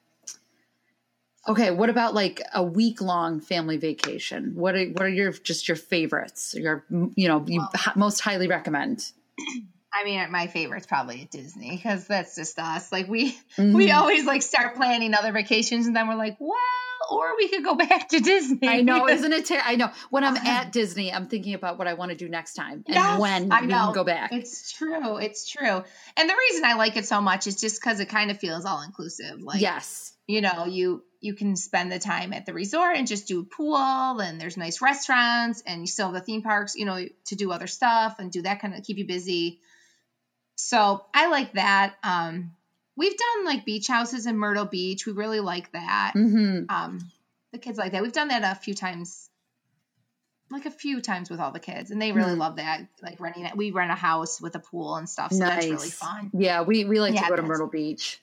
Okay, what about like a week long family vacation? What are what are your just your favorites? Your you know, you Well- most highly recommend. I mean, my favorite's probably at Disney because that's just us. Like we Mhm. we always like start planning other vacations, and then we're like, well, or we could go back to Disney. I know, isn't it? Ter- I know. When I'm at Disney, I'm thinking about what I want to do next time and Yes, when I we know. can go back. It's true. It's true. And the reason I like it so much is just because it kind of feels all inclusive. Like, yes. you know, you you can spend the time at the resort and just do pool, and there's nice restaurants, and you still have the theme parks, you know, to do other stuff and do that kind of keep you busy. So I like that. Um, we've done like beach houses in Myrtle Beach. We really like that. hmm Um, the kids like that. We've done that a few times, like a few times with all the kids, and they really Mhm. love that. Like renting it. We rent a house with a pool and stuff, so that's really fun. Yeah, we we like Yeah, to go to Myrtle Beach.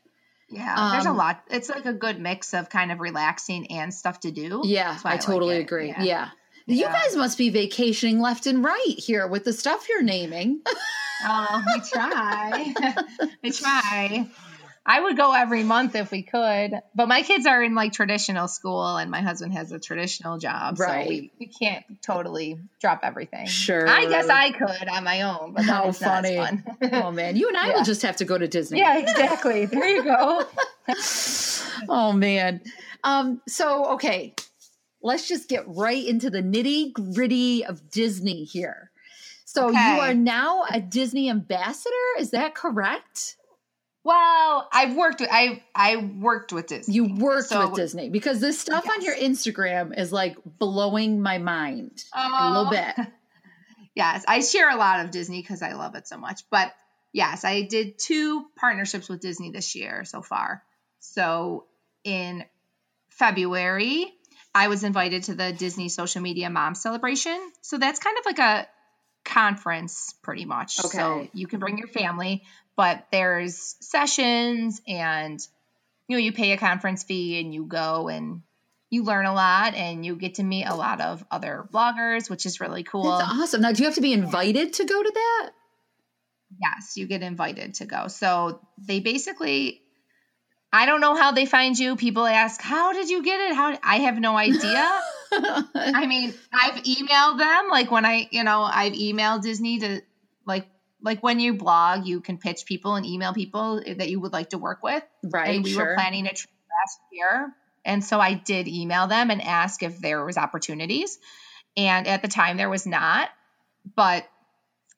Yeah, there's a Um, lot. It's like a good mix of kind of relaxing and stuff to do. Yeah, I I totally it. agree. Yeah. Yeah. You Yeah. guys must be vacationing left and right here with the stuff you're naming. Oh, we try. we try. I would go every month if we could, but my kids are in like traditional school, and my husband has a traditional job, Right. so we, we can't totally drop everything. Sure. I guess I could on my own, but How then it's not as funny. fun. oh man, you and I Yeah. will just have to go to Disney. yeah, exactly. There you go. oh man. Um, so okay, let's just get right into the nitty gritty of Disney here. So Okay. you are now a Disney ambassador, is that correct? Well, I've worked with I I worked with Disney. You worked So- with Disney because this stuff on your Instagram is like blowing my mind a oh. little Oh. bit. Yes, I share a lot of Disney because I love it so much. But yes, I did two partnerships with Disney this year so far. So in February, I was invited to the Disney Social Media Mom Celebration. So that's kind of like a conference, pretty much. Okay. So you can bring your family, but there's sessions and you know you pay a conference fee and you go and you learn a lot and you get to meet a lot of other bloggers, which is really cool. That's awesome. Now, do you have to be invited to go to that? Yes, you get invited to go. So they basically, I don't know how they find you. People ask, "How did you get it?" How I have no idea. I mean, I've emailed them. Like when I, you know, I've emailed Disney to like like when you blog, you can pitch people and email people that you would like to work with. right. and we sure. were planning a trip last year. And so I did email them and ask if there was opportunities. And at the time there was not, but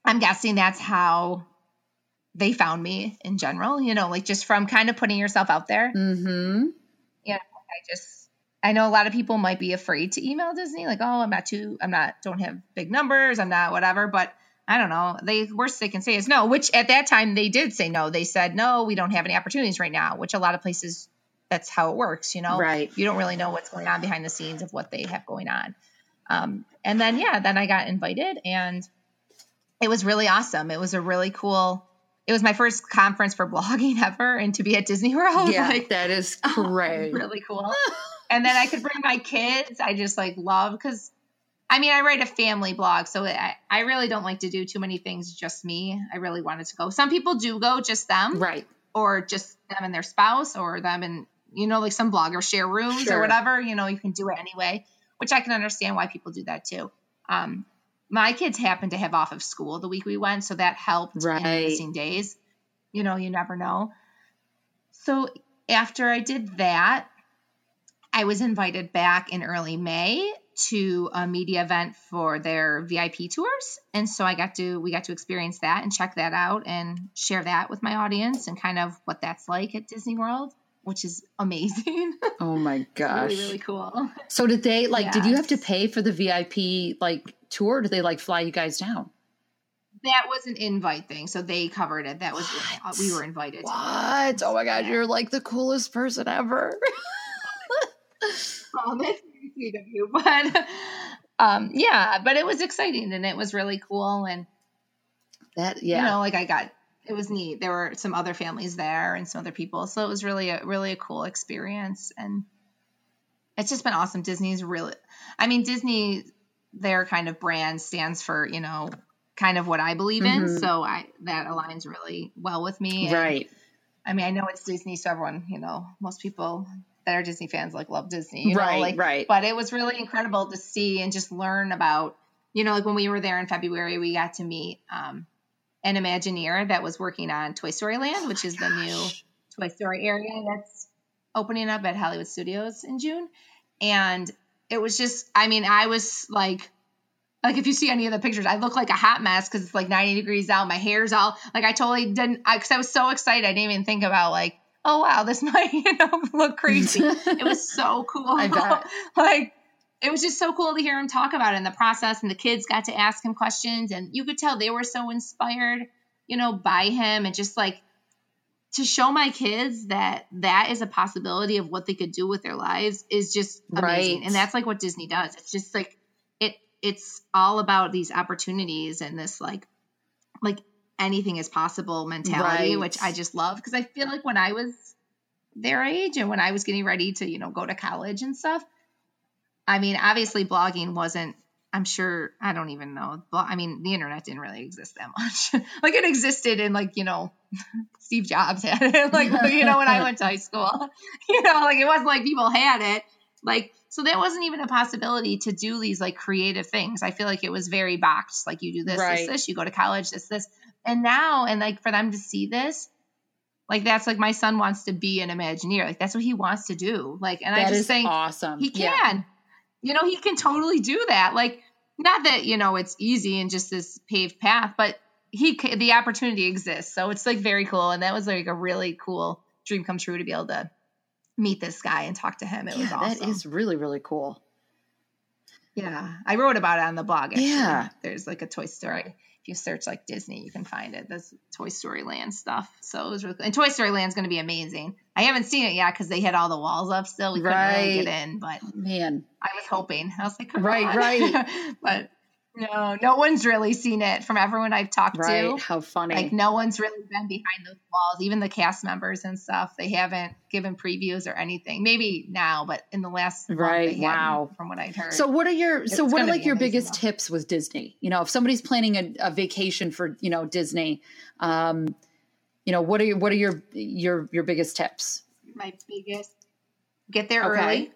I'm guessing that's how they found me in general, you know, like just from kind of putting yourself out there. Mm-hmm. Yeah. I just I know a lot of people might be afraid to email Disney, like, oh, I'm not too, I'm not, don't have big numbers, I'm not whatever. But I don't know. They worst they can say is no. Which at that time they did say no. They said no, we don't have any opportunities right now. Which a lot of places, that's how it works. You know, Right. You don't really know what's going on behind the scenes of what they have going on. Um, and then yeah, then I got invited, and it was really awesome. It was a really cool. It was my first conference for blogging ever, and to be at Disney World, Yeah, like that is great. really cool. and then I could bring my kids. I just like love because I mean, I write a family blog, so I, I really don't like to do too many things just me. I really wanted to go. Some people do go just them, Right. or just them and their spouse, or them and you know, like some bloggers share rooms Sure. or whatever. You know, you can do it anyway, which I can understand why people do that too. Um, my kids happened to have off of school the week we went, so that helped Right. in missing days. You know, you never know. So after I did that, I was invited back in early May to a media event for their VIP tours. And so I got to we got to experience that and check that out and share that with my audience and kind of what that's like at Disney World, which is amazing. Oh my gosh. really, really cool. So did they like? Did you have to pay for the VIP like tour? Did they like fly you guys down? That was an invite thing, so they covered it. That was What? we were invited. What? Oh my gosh, you're like the coolest person ever. Oh, that's sweet of you, but um, yeah, but it was exciting and it was really cool and that yeah, you know, like I got it was neat. There were some other families there and some other people, so it was really a really a cool experience and it's just been awesome. Disney's really, I mean, Disney, their kind of brand stands for you know kind of what I believe in, Mhm. so I that aligns really well with me. And, right, I mean, I know it's Disney, so everyone, you know, most people that are Disney fans like love Disney, you know, Right, like, right. But it was really incredible to see and just learn about, you know, like when we were there in February, we got to meet um, an Imagineer that was working on Toy Story Land, which is the new Toy Story area that's opening up at Hollywood Studios in June. And it was just, I mean, I was like, like if you see any of the pictures, I look like a hot mess because it's like 90 degrees out. My hair's all like I totally didn't, because I, was so excited. I didn't even think about like, oh wow, this might you know look crazy. it was so cool. I like it was just so cool to hear him talk about it in the process, and the kids got to ask him questions, and you could tell they were so inspired, you know, by him, and just like to show my kids that that is a possibility of what they could do with their lives is just amazing. Right. And that's like what Disney does. It's just like it it's all about these opportunities and this like like anything is possible mentality, Right. which I just love because I feel like when I was their age and when I was getting ready to, you know, go to college and stuff, I mean, obviously blogging wasn't I'm sure I don't even know. I mean, the internet didn't really exist that much. like it existed in like, you know, Steve Jobs had it. like, you know, when I went to high school, you know, like it wasn't like people had it. Like, so that wasn't even a possibility to do these like creative things. I feel like it was very boxed. Like you do this, Right. this, this, you go to college, this, this. And now, and like for them to see this, like that's like my son wants to be an Imagineer. Like that's what he wants to do. Like, and I that just is think awesome. he Yeah. You know, he can totally do that. Like, not that you know it's easy and just this paved path, but he the opportunity exists. So it's like very cool, and that was like a really cool dream come true to be able to meet this guy and talk to him. It was Yeah, awesome. that is really really cool. yeah, I wrote about it on the blog. Actually. Yeah. there's like a Toy Story. If you search like Disney, you can find it. This Toy Story Land stuff. So it was really cool. And Toy Story Land's going to be amazing. I haven't seen it yet because they had all the walls up still. We couldn't really Right. get in, but Man, I was hoping. I was like, come Right, on. right. but no, no one's really seen it from everyone I've talked right? to. How funny. Like no one's really been behind those walls, even the cast members and stuff. They haven't given previews or anything. Maybe now, but in the last Right, wow. from what I'd heard. So what are your so what are like your biggest tips with Disney? You know, if somebody's planning a, a vacation for you know Disney, um, you know what are your what are your your your biggest tips? my biggest get there Okay.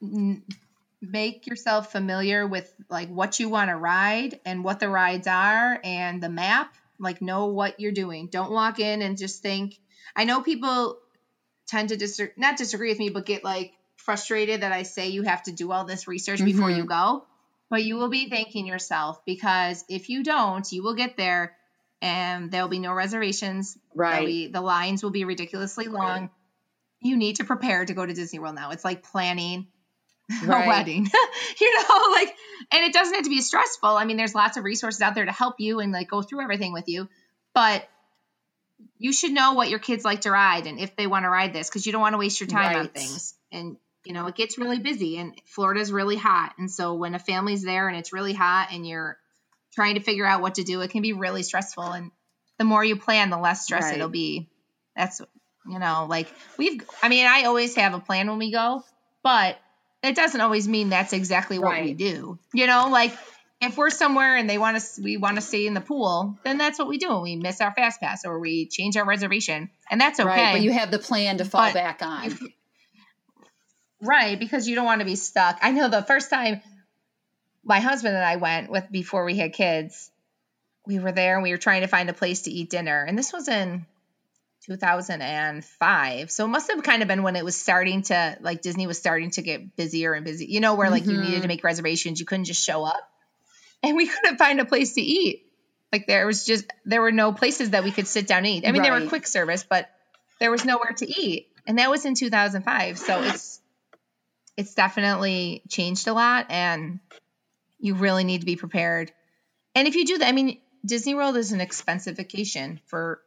early make yourself familiar with like what you want to ride and what the rides are and the map like know what you're doing don't walk in and just think i know people tend to dis- not disagree with me but get like frustrated that i say you have to do all this research before Mhm. you go but you will be thanking yourself because if you don't you will get there and there'll be no reservations Right. be- the lines will be ridiculously long. You need to prepare to go to Disney World now. It's like planning Right. a wedding, you know, like, and it doesn't have to be stressful. I mean, there's lots of resources out there to help you and like go through everything with you, but you should know what your kids like to ride and if they want to ride this because you don't want to waste your time on things. And you know, it gets really busy and Florida's really hot, and so when a family's there and it's really hot and you're trying to figure out what to do, it can be really stressful. And the more you plan, the less stress Right. it'll be. That's you know, like we've. I mean, I always have a plan when we go, but it doesn't always mean that's exactly what we do. You know, like if we're somewhere and they want us, we want to stay in the pool, then that's what we do. And we miss our fast pass or we change our reservation, and that's okay. Right, but you have the plan to fall But back on. you- right, because you don't want to be stuck. I know the first time my husband and I went with before we had kids, we were there and we were trying to find a place to eat dinner, and this was in 2005. So it must have kind of been when it was starting to like Disney was starting to get busier and busy. You know, where like you needed to Mhm. make reservations, you couldn't just show up. And we couldn't find a place to eat. Like there was just there were no places that we could sit down and eat. I mean, there were quick service, but there was nowhere to eat. And that was in 2005. So it's it's definitely changed a lot and you really need to be prepared. And if you do that, I mean, Disney World is an expensive vacation for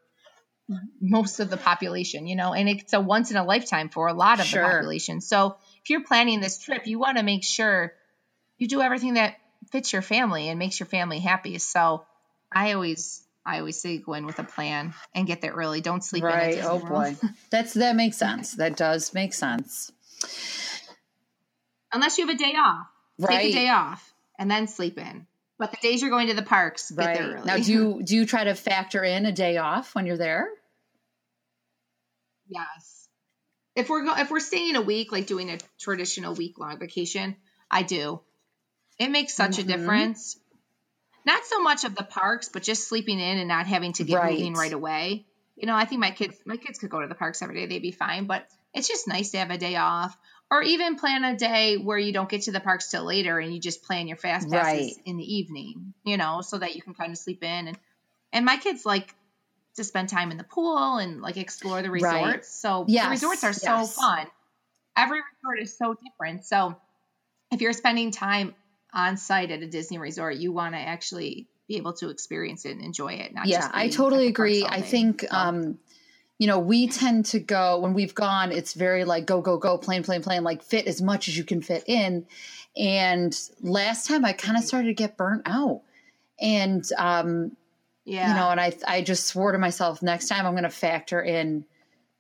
most of the population, you know, and it's a once in a lifetime for a lot of Sure. the population. So if you're planning this trip, you want to make sure you do everything that fits your family and makes your family happy. So I always I always say go in with a plan and get there early. Don't sleep in. at Right. Oh World. boy. That's that makes sense. That does make sense. Unless you have a day off. Take a day off and then sleep in. But the days you're going to the parks, get Right. there early. Now do you do you try to factor in a day off when you're there? Yes. If we're go- if we're staying a week, like doing a traditional week long vacation, I do. It makes such Mhm. a difference. Not so much of the parks, but just sleeping in and not having to get Right. moving right away. You know, I think my kids my kids could go to the parks every day; they'd be fine. But it's just nice to have a day off, or even plan a day where you don't get to the parks till later, and you just plan your fast passes Right. in the evening. You know, so that you can kind of sleep in and and my kids like to spend time in the pool and like explore the resorts. Right. So Yes, the resorts are so fun. Every resort is so different. So if you're spending time on site at a Disney resort, you want to actually be able to experience it and enjoy it. Not yeah, I totally at the parks agree. I think So, um you know, we tend to go when we've gone, it's very like go, go, go, plane, plane, plane, like fit as much as you can fit in. And last time I kind of started to get burnt out. And um, yeah, you know, and I I just swore to myself next time I'm gonna factor in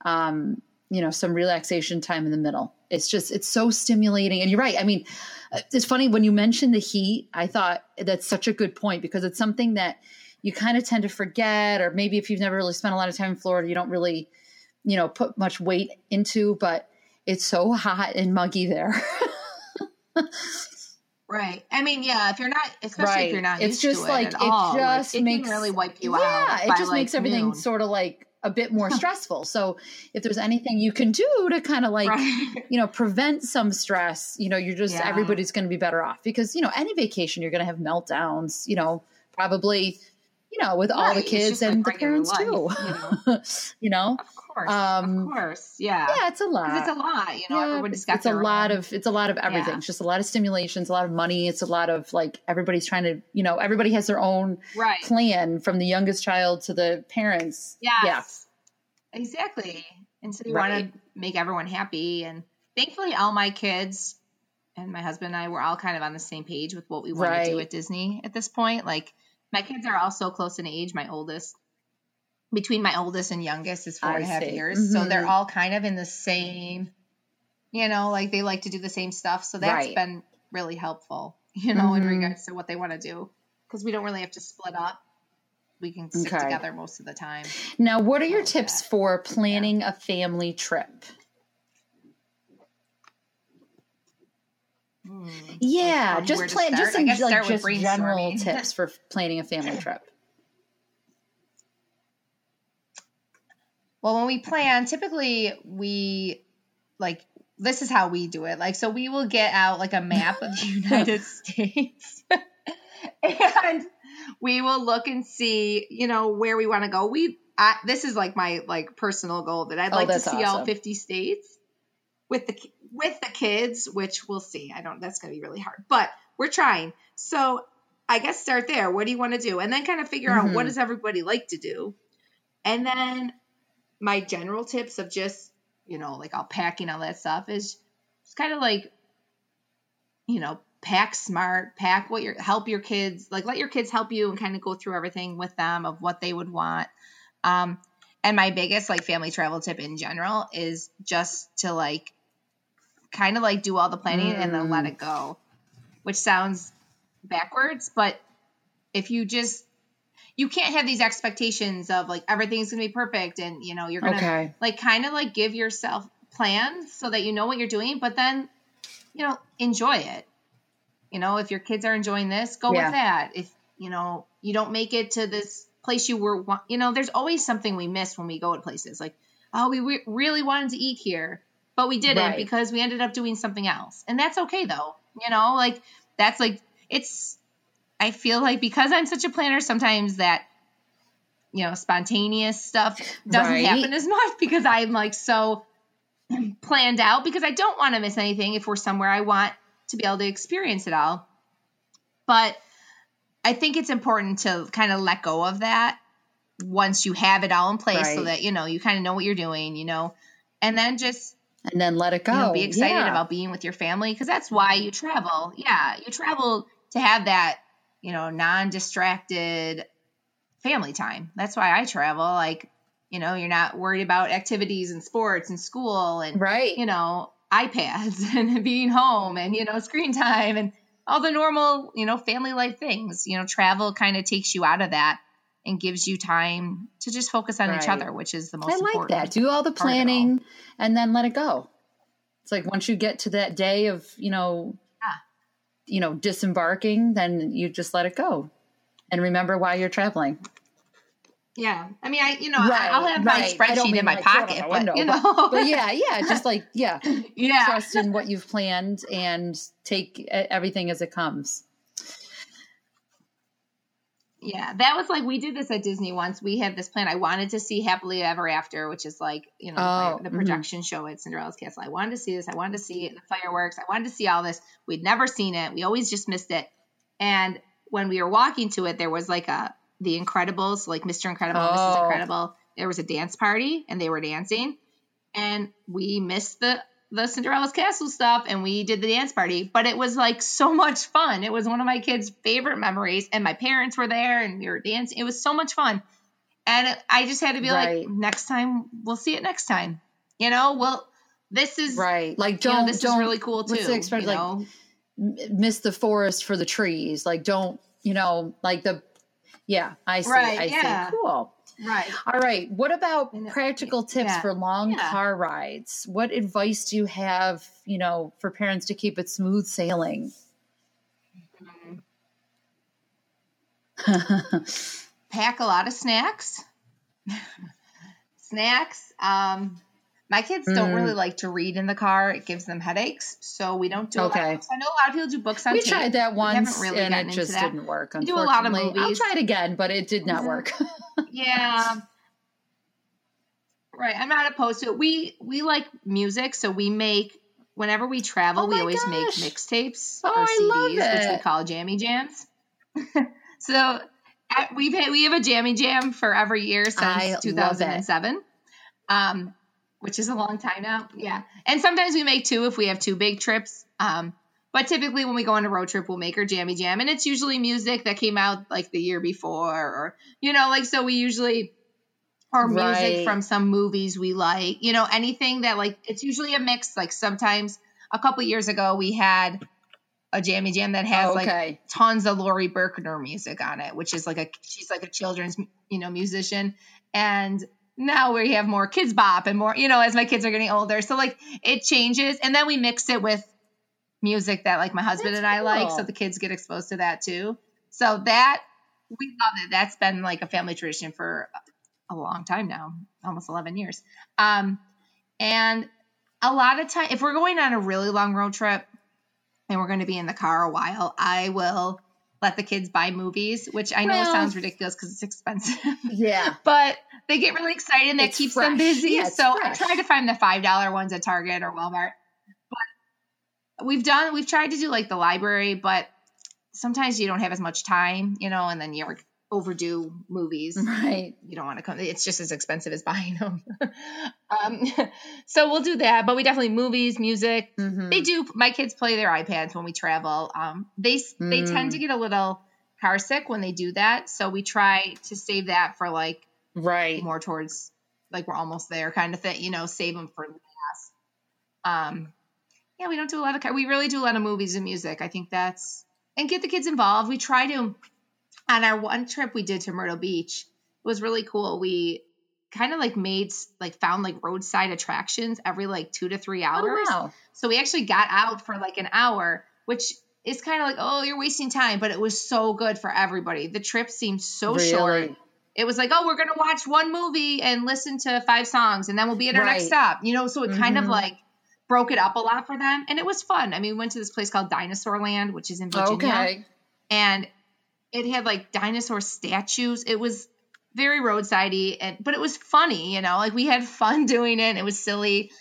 um, you know, some relaxation time in the middle. It's just it's so stimulating. And you're right. I mean, uh, it's funny when you mentioned the heat, I thought that's such a good point because it's something that you kind of tend to forget, or maybe if you've never really spent a lot of time in Florida, you don't really, you know, put much weight into, but it's so hot and muggy there. right. I mean, yeah, if you're not, especially right. if you're not, it's used just to like it, it all, like, just it makes can really wipe you yeah, out. it just like, makes everything noon. sort of like a bit more stressful. So if there's anything you can do to kind of like Right. you know prevent some stress, you know, you're just Yeah. everybody's going to be better off because you know any vacation you're going to have meltdowns, you know, probably you know with all the kids like and the parents life, too. you know, Of course, Um, of course, yeah. yeah, it's a lot. it's a lot, you know. Yeah, everybody's it's, got it's a lot own- of it's a lot of everything. Yeah. It's just a lot of stimulations, a lot of money. It's a lot of like everybody's trying to, you know, everybody has their own right. plan from the youngest child to the parents. Yes. Yeah. Exactly. And so you Right. want to make everyone happy. And thankfully, all my kids and my husband and I were all kind of on the same page with what we want to do Right. at Disney at this point. Like, my kids are all so close in age. My oldest, between my oldest and youngest, is four I and a half see. years. So they're Mhm. all kind of in the same, you know, like they like to do the same stuff. So that's Right. been really helpful, you know, in Mhm. regards to what they want to do. Because we don't really have to split up. We can stick Okay. together most of the time. Now, what are your tips that. for planning a family trip? Yeah, Um, just plan just guess like just general tips for planning a family trip. Well, when we plan, typically we like this is how we do it. Like, so we will get out like a map of the United States, and we will look and see, you know, where we want to go. We I, this is like my like personal goal that I'd Oh, like to see all fifty states with the with the kids, which we'll see. I don't. That's going to be really hard, but we're trying. So I guess start there. What do you want to do, and then kind of figure out what Mhm. does everybody like to do, and then my general tips of just you know like all packing all that stuff is it's kind of like you know pack smart pack what your help your kids like let your kids help you and kind of go through everything with them of what they would want um and my biggest like family travel tip in general is just to like kind of like do all the planning and then let Mm. it go which sounds backwards but if you just you can't have these expectations of like everything's gonna be perfect and you know you're gonna Okay. like kind of like give yourself plans so that you know what you're doing but then you know enjoy it you know if your kids are enjoying this go Yeah. with that if you know you don't make it to this place you were you know there's always something we miss when we go to places like oh we re- really wanted to eat here but we didn't Right. because we ended up doing something else and that's okay though you know like that's like it's i feel like because i'm such a planner sometimes that you know spontaneous stuff doesn't Right. happen as much because i'm like so planned out because i don't want to miss anything if we're somewhere i want to be able to experience it all but i think it's important to kind of let go of that once you have it all in place so that you know you kind of know what you're doing you know and then just And then let it go. you know, be excited Yeah. about being with your family because that's why you travel. Yeah, you travel to have that, you know, non-distracted family time. That's why I travel. Like, you know, you're not worried about activities and sports and school and Right. you know, iPads and being home and you know, screen time and all the normal, you know, family life things. You know, travel kind of takes you out of that and gives you time to just focus on each other, which is the most I like important. that. Do all the it all. planning and then let it go. It's like once you get to that day of, you know, Yeah. you know, disembarking, then you just let it go. And remember why you're traveling. Yeah, I mean, I you know, Right, I'll have right. my spreadsheet in my like throw it out pocket, but window, you know, But yeah, yeah, just like yeah, yeah, trust in what you've planned and take everything as it comes. Yeah. That was like we did this at Disney once. We had this plan. I wanted to see Happily Ever After, which is like you know Oh, the, the mhm. production show at Cinderella's Castle. I wanted to see this. I wanted to see it, the fireworks. I wanted to see all this. We'd never seen it. We always just missed it. And when we were walking to it, there was like a The Incredibles, like Mr. Incredible, and Mrs. Oh. Incredible. There was a dance party, and they were dancing, and we missed the the Cinderella's Castle stuff, and we did the dance party. But it was like so much fun. It was one of my kids' favorite memories, and my parents were there, and we were dancing. It was so much fun, and I just had to be Right. like, next time we'll see it next time. You know, well, this is Right. Like You know, don't this don't is really cool too. what's the you Like know? m- miss the forest for the trees. Like don't, you know, like the yeah, I see. Right, I yeah. see. Cool. Right. All right. What about practical tips Yeah. for long Yeah. car rides? What advice do you have, you know, for parents to keep it smooth sailing? pack a lot of snacks. snacks. Um, my kids don't Mm. really like to read in the car; it gives them headaches. So we don't do. A lot Okay. I know a lot of people do books on we tape. tried that once really and it just didn't work. We do a lot of Unfortunately, I'll try it again, but it did not Mhm. work. Yeah. Right. I'm not opposed to it. We we like music, so we make whenever we travel, Oh we always make gosh. mixtapes Oh, or I love CDs, which we call jammy jams. so we've we have a jammy jam for every year I since it. 2007. Um which is a long time now. Yeah. And sometimes we make two if we have two big trips. Um but typically when we go on a road trip, we'll make our jammy jam and it's usually music that came out like the year before or you know, like so we usually or music Right. from some movies we like. You know, anything that like it's usually a mix. Like sometimes a couple years ago we had a jammy jam that has Oh, like tons of Laurie Berkner music on it, which is like a she's like a children's you know musician. And now we have more Kidz Bop and more you know as my kids are getting older, so like it changes. And then we mix it with music that like my husband That's and I like, so the kids get exposed to that too. So that we love it. That's been like a family tradition for a long time now, almost 11 years. Um, and a lot of time, if we're going on a really long road trip and we're going to be in the car a while, I will let the kids buy movies, which I know Well- sounds ridiculous because it's expensive. Yeah. but they get really excited and that It's keeps them busy. Yeah, so I fresh. try to find the five dollar ones at Target or Walmart. But we've done we've tried to do like the library, but sometimes you don't have as much time, you know, and then you're overdue movies. Right. You don't want to come. It's just as expensive as buying them. um, so we'll do that, but we definitely movies, music. Mhm. They do. My kids play their iPads when we travel. Um, they they Mm. tend to get a little car sick when they do that, so we try to save that for like Right. more towards like we're almost there kind of thing, you know, save them for last. Um, yeah, we don't do a lot of. We really do a lot of movies and music. I think that's and get the kids involved. We try to on our one trip we did to Myrtle Beach. It was really cool. We kind of like made like found like roadside attractions every like two to three hours. Oh, wow. So we actually got out for like an hour, which is kind of like, oh, you're wasting time, but it was so good for everybody. The trip seemed so short. It was like, oh, we're gonna watch one movie and listen to five songs, and then we'll be at our next stop. You know, so it kind of Mhm. like broke it up a lot for them, and it was fun. I mean, we went to this place called Dinosaur Land, which is in Virginia, Okay. and it had like dinosaur statues. It was very roadsidey, and but it was funny. You know, like we had fun doing it. And it was silly.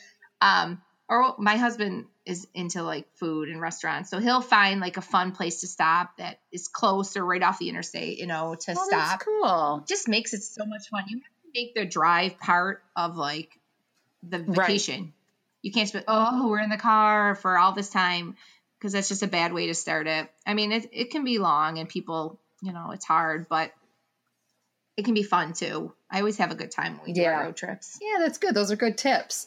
Um, or my husband is into like food and restaurants. So he'll find like a fun place to stop that is close or right off the interstate, you know, to Oh, stop. that's cool. Just makes it so much fun. You have to make the drive part of like the vacation. Right. You can't just be, oh, we're in the car for all this time because that's just a bad way to start it. I mean, it, it can be long and people, you know, it's hard, but it can be fun too. I always have a good time when we do Yeah. our road trips. Yeah, that's good. Those are good tips.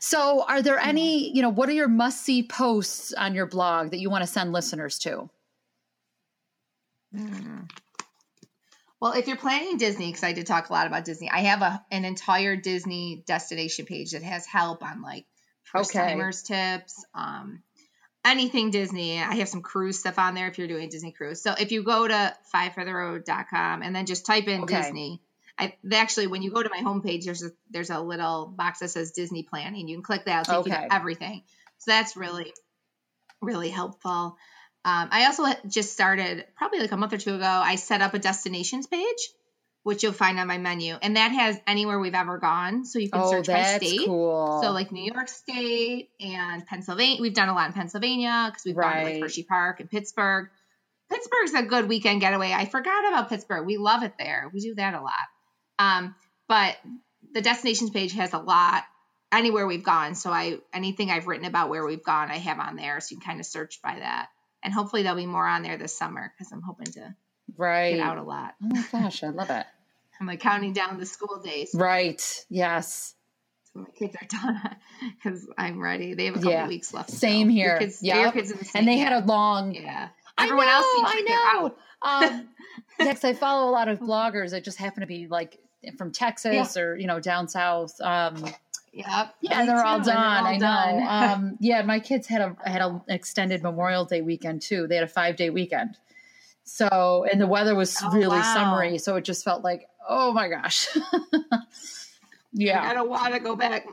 So, are there any, you know, what are your must see posts on your blog that you want to send listeners to? Well, if you're planning Disney, because I did talk a lot about Disney, I have a an entire Disney destination page that has help on like first Okay. timers tips, um, anything Disney. I have some cruise stuff on there if you're doing Disney cruise. So if you go to fivefortheroad.com and then just type in Okay. Disney, I actually when you go to my homepage, there's a there's a little box that says Disney planning. You can click that, it'll take you Okay. to everything. So that's really really helpful. Um, I also just started probably like a month or two ago. I set up a destinations page, which you'll find on my menu, and that has anywhere we've ever gone. So you can Oh, search by that's state. cool. So like New York State and Pennsylvania. We've done a lot in Pennsylvania because we've gone to like Hershey Park and Pittsburgh. Pittsburgh's a good weekend getaway. I forgot about Pittsburgh. We love it there. We do that a lot. Um, but the destinations page has a lot anywhere we've gone. So I anything I've written about where we've gone, I have on there. So you can kind of search by that. And hopefully there'll be more on there this summer because I'm hoping to right. get out a lot. Oh my gosh, I love it. I'm like counting down the school days. Right. Yes. So my kids are done because I'm ready. They have a couple Yeah. weeks left. Same here. Your kids, Yep. your kids in the same, And they had a long yeah. I Everyone know, else seems like they're I know. out. Um, yeah, I follow a lot of bloggers that just happen to be like from Texas or you know down south. Um, Yep. yeah, and they're too, all and they're done. all I done. know. Um, yeah, my kids had a had an extended Memorial Day weekend too. They had a five day weekend. So and the weather was Oh, really wow. summery, so it just felt like oh my gosh. yeah. I don't want to go back.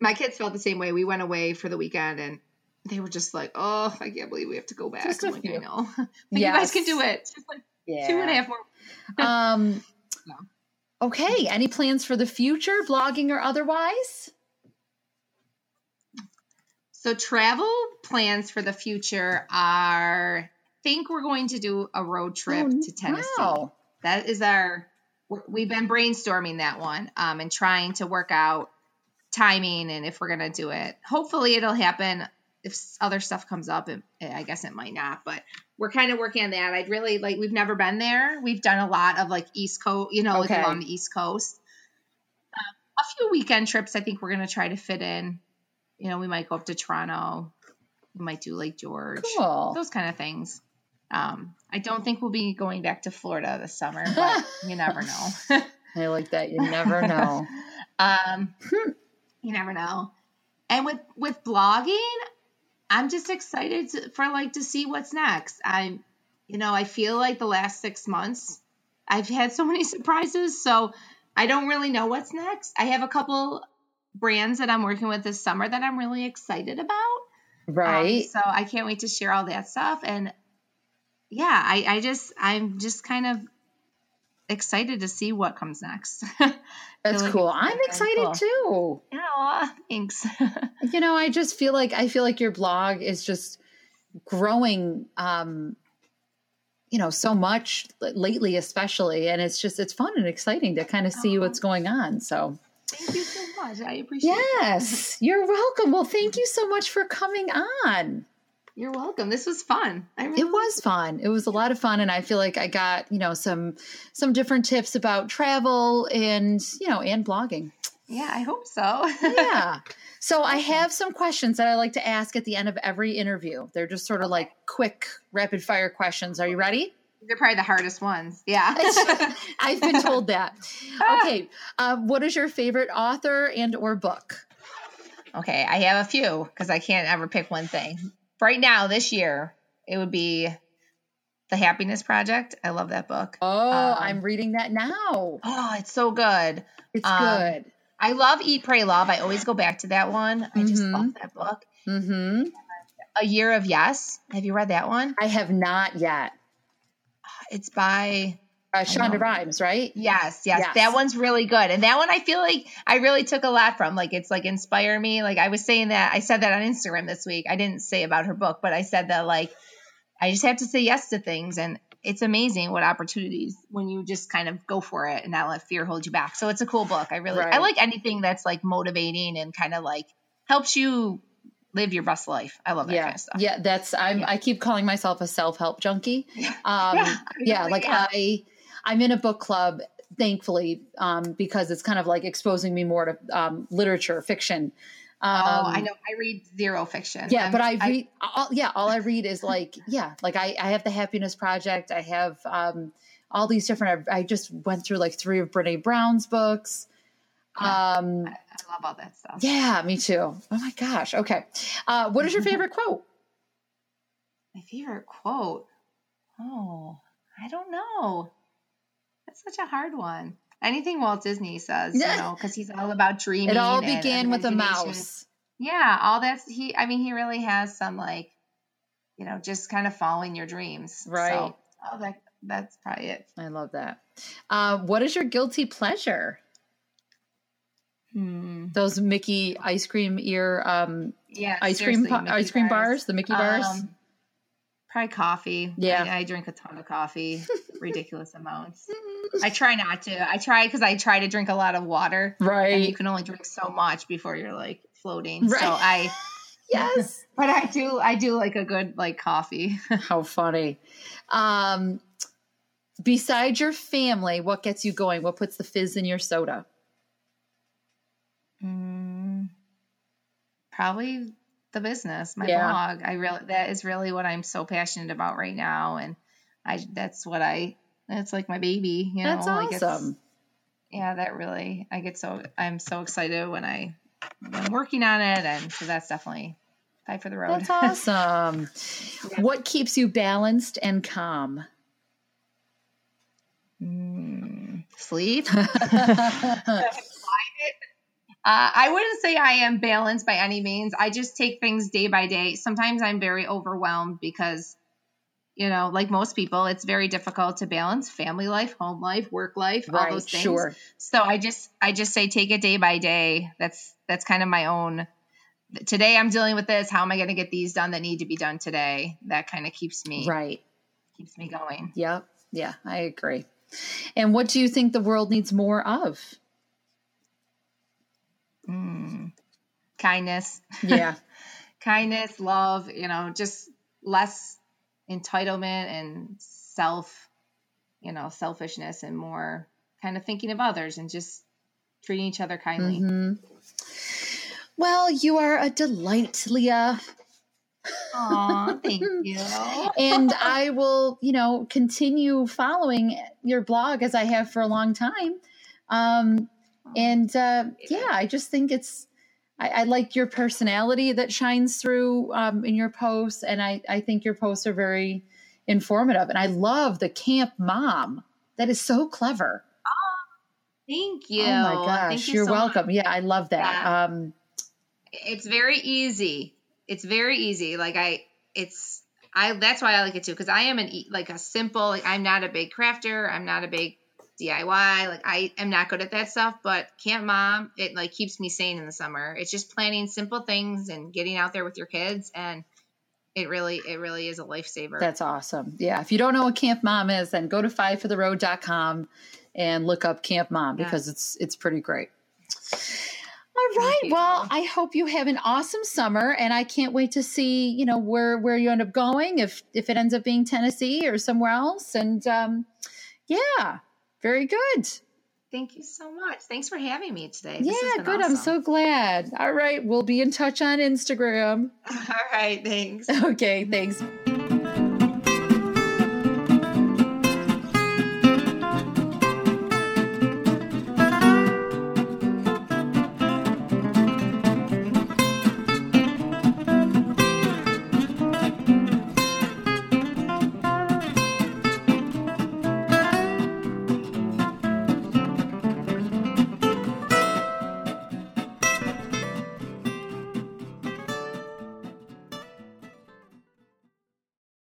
My kids felt the same way. We went away for the weekend and they were just like, oh, I can't believe we have to go back. Just I'm like, I know. Like, You guys can do it. Just like yeah. two and a half more. Um, No. okay. Any plans for the future, blogging or otherwise? So travel plans for the future are, I think we're going to do a road trip Oh, to Tennessee. wow. That is our, we've been brainstorming that one um, and trying to work out timing and if we're going to do it. Hopefully it'll happen. If other stuff comes up, it, I guess it might not, but we're kind of working on that. I'd really like, we've never been there. We've done a lot of like East Coast, you know, Okay. like along the East Coast. Um, a few weekend trips I think we're going to try to fit in. You know, we might go up to Toronto. We might do Lake George. Cool. Those kind of things. Um, I don't think we'll be going back to Florida this summer, but you never know. I like that. You never know. um, you never know. And with with blogging, I'm just excited to, for like to see what's next. I'm, you know, I feel like the last six months I've had so many surprises, so I don't really know what's next. I have a couple brands that I'm working with this summer that I'm really excited about. Um, Right. so I can't wait to share all that stuff. And yeah, I, I just, I'm just kind of excited to see what comes next. That's like cool. I'm excited cool. too. yeah, thanks. You know, I just feel like I feel like your blog is just growing um you know so much lately especially and it's just it's fun and exciting to kind of see what's going on so Thank you so much. I appreciate it. yes you're welcome well thank you so much for coming on You're welcome. This was fun. I really it was fun it was a lot of fun and i feel like i got you know some some different tips about travel and you know and blogging Yeah, I hope so. yeah. So I have some questions that I like to ask at the end of every interview. They're just sort of like quick, rapid fire questions. Are you ready? They're probably the hardest ones. Yeah. I've been told that. Okay. Uh, what is your favorite author and or book? okay, I have a few because I can't ever pick one thing. Right now, this year, it would be The Happiness Project. I love that book. Oh, Um, I'm reading that now. Oh, it's so good. It's um, good. I love Eat, Pray, Love. I always go back to that one. I just Mhm. love that book. Mm-hmm. A Year of Yes. Have you read that one? I have not yet. It's by Uh, Shonda Rhimes, right? Yes, yes, Yes. That one's really good. And that one I feel like I really took a lot from. Like it's like inspire me. Like I was saying that I said that on Instagram this week. I didn't say about her book, but I said that like I just have to say yes to things and it's amazing what opportunities when you just kind of go for it and not let fear hold you back. So it's a cool book. I really I like anything that's like motivating and kind of like helps you live your best life. I love that yeah kind of stuff. yeah that's i'm Yeah. i keep calling myself a self-help junkie um Yeah, yeah, like i i'm in a book club thankfully um because it's kind of like exposing me more to um literature fiction um oh, I know. I read zero fiction. yeah I'm- but i read all, yeah all i read is like yeah like i i have the happiness project i have um all these different i, I just went through like three of brene brown's books um I love all that stuff. yeah me too oh my gosh okay uh what is your favorite quote My favorite quote. Oh, I don't know. That's such a hard one. Anything Walt Disney says, you know, because he's all about dreaming. it all began with a mouse Yeah, all that's he. I mean, he really has some like, you know, just kind of following your dreams. Right. So, oh, that that's probably it. I love that. Uh, what is your guilty pleasure? Hmm. Those Mickey ice cream ear, um, Yeah. ice cream, ice cream bars, the Mickey bars. Um, probably coffee. Yeah. I, I drink a ton of coffee, ridiculous amounts. I try not to. I try because I try to drink a lot of water. Right. And you can only drink so much before you're like floating. Right. So I, Yes. but I do, I do like a good like coffee. How funny. Um, besides your family, what gets you going? What puts the fizz in your soda? Mm, probably the business, my Yeah. blog. I really, that is really what I'm so passionate about right now. And I, that's what I, it's like my baby, you know, That's like it's- awesome. yeah, that really, I get so, I'm so excited when I, when I'm working on it. And so that's definitely five for the road. That's awesome. What keeps you balanced and calm? Mm, sleep. Uh, I wouldn't say I am balanced by any means. I just take things day by day. Sometimes I'm very overwhelmed because, you know, like most people, it's very difficult to balance family life, home life, work life, all those things. Sure. So I just, I just say take it day by day. That's that's kind of my own. Today I'm dealing with this. How am I going to get these done that need to be done today? That kind of keeps me Right. keeps me going. Yep. Yeah, I agree. And what do you think the world needs more of? Mm. Kindness. Yeah. kindness, love, you know, just less entitlement and self, you know, selfishness and more kind of thinking of others and just treating each other kindly. Mhm. Well, you are a delight, Leah. Aw, thank you. And I will, you know, continue following your blog as I have for a long time. Um, and uh, yeah, I just think it's, I, I like your personality that shines through um, in your posts. And I, I think your posts are very informative. And I love the camp mom. That is so clever. Oh, Thank you. Oh my gosh, Thank you you're so welcome. much. Yeah, I love that. Yeah. Um, It's very easy. It's very easy. Like I, it's I. That's why I like it too because I am an like a simple. Like I'm not a big crafter. I'm not a big DIY. Like I am not good at that stuff. But Camp Mom, it like keeps me sane in the summer. It's just planning simple things and getting out there with your kids, and it really, it really is a lifesaver. That's awesome. Yeah. If you don't know what Camp Mom is, then go to fivefortheroad.com and look up Camp Mom Yeah. because it's it's pretty great. All right. Well, I hope you have an awesome summer and I can't wait to see, you know, where where you end up going if if it ends up being Tennessee or somewhere else and um yeah, very good. Thank you so much. Thanks for having me today. This has yeah, good. I'm so glad. All right, we'll be in touch on Instagram. All right. Thanks. Okay, thanks.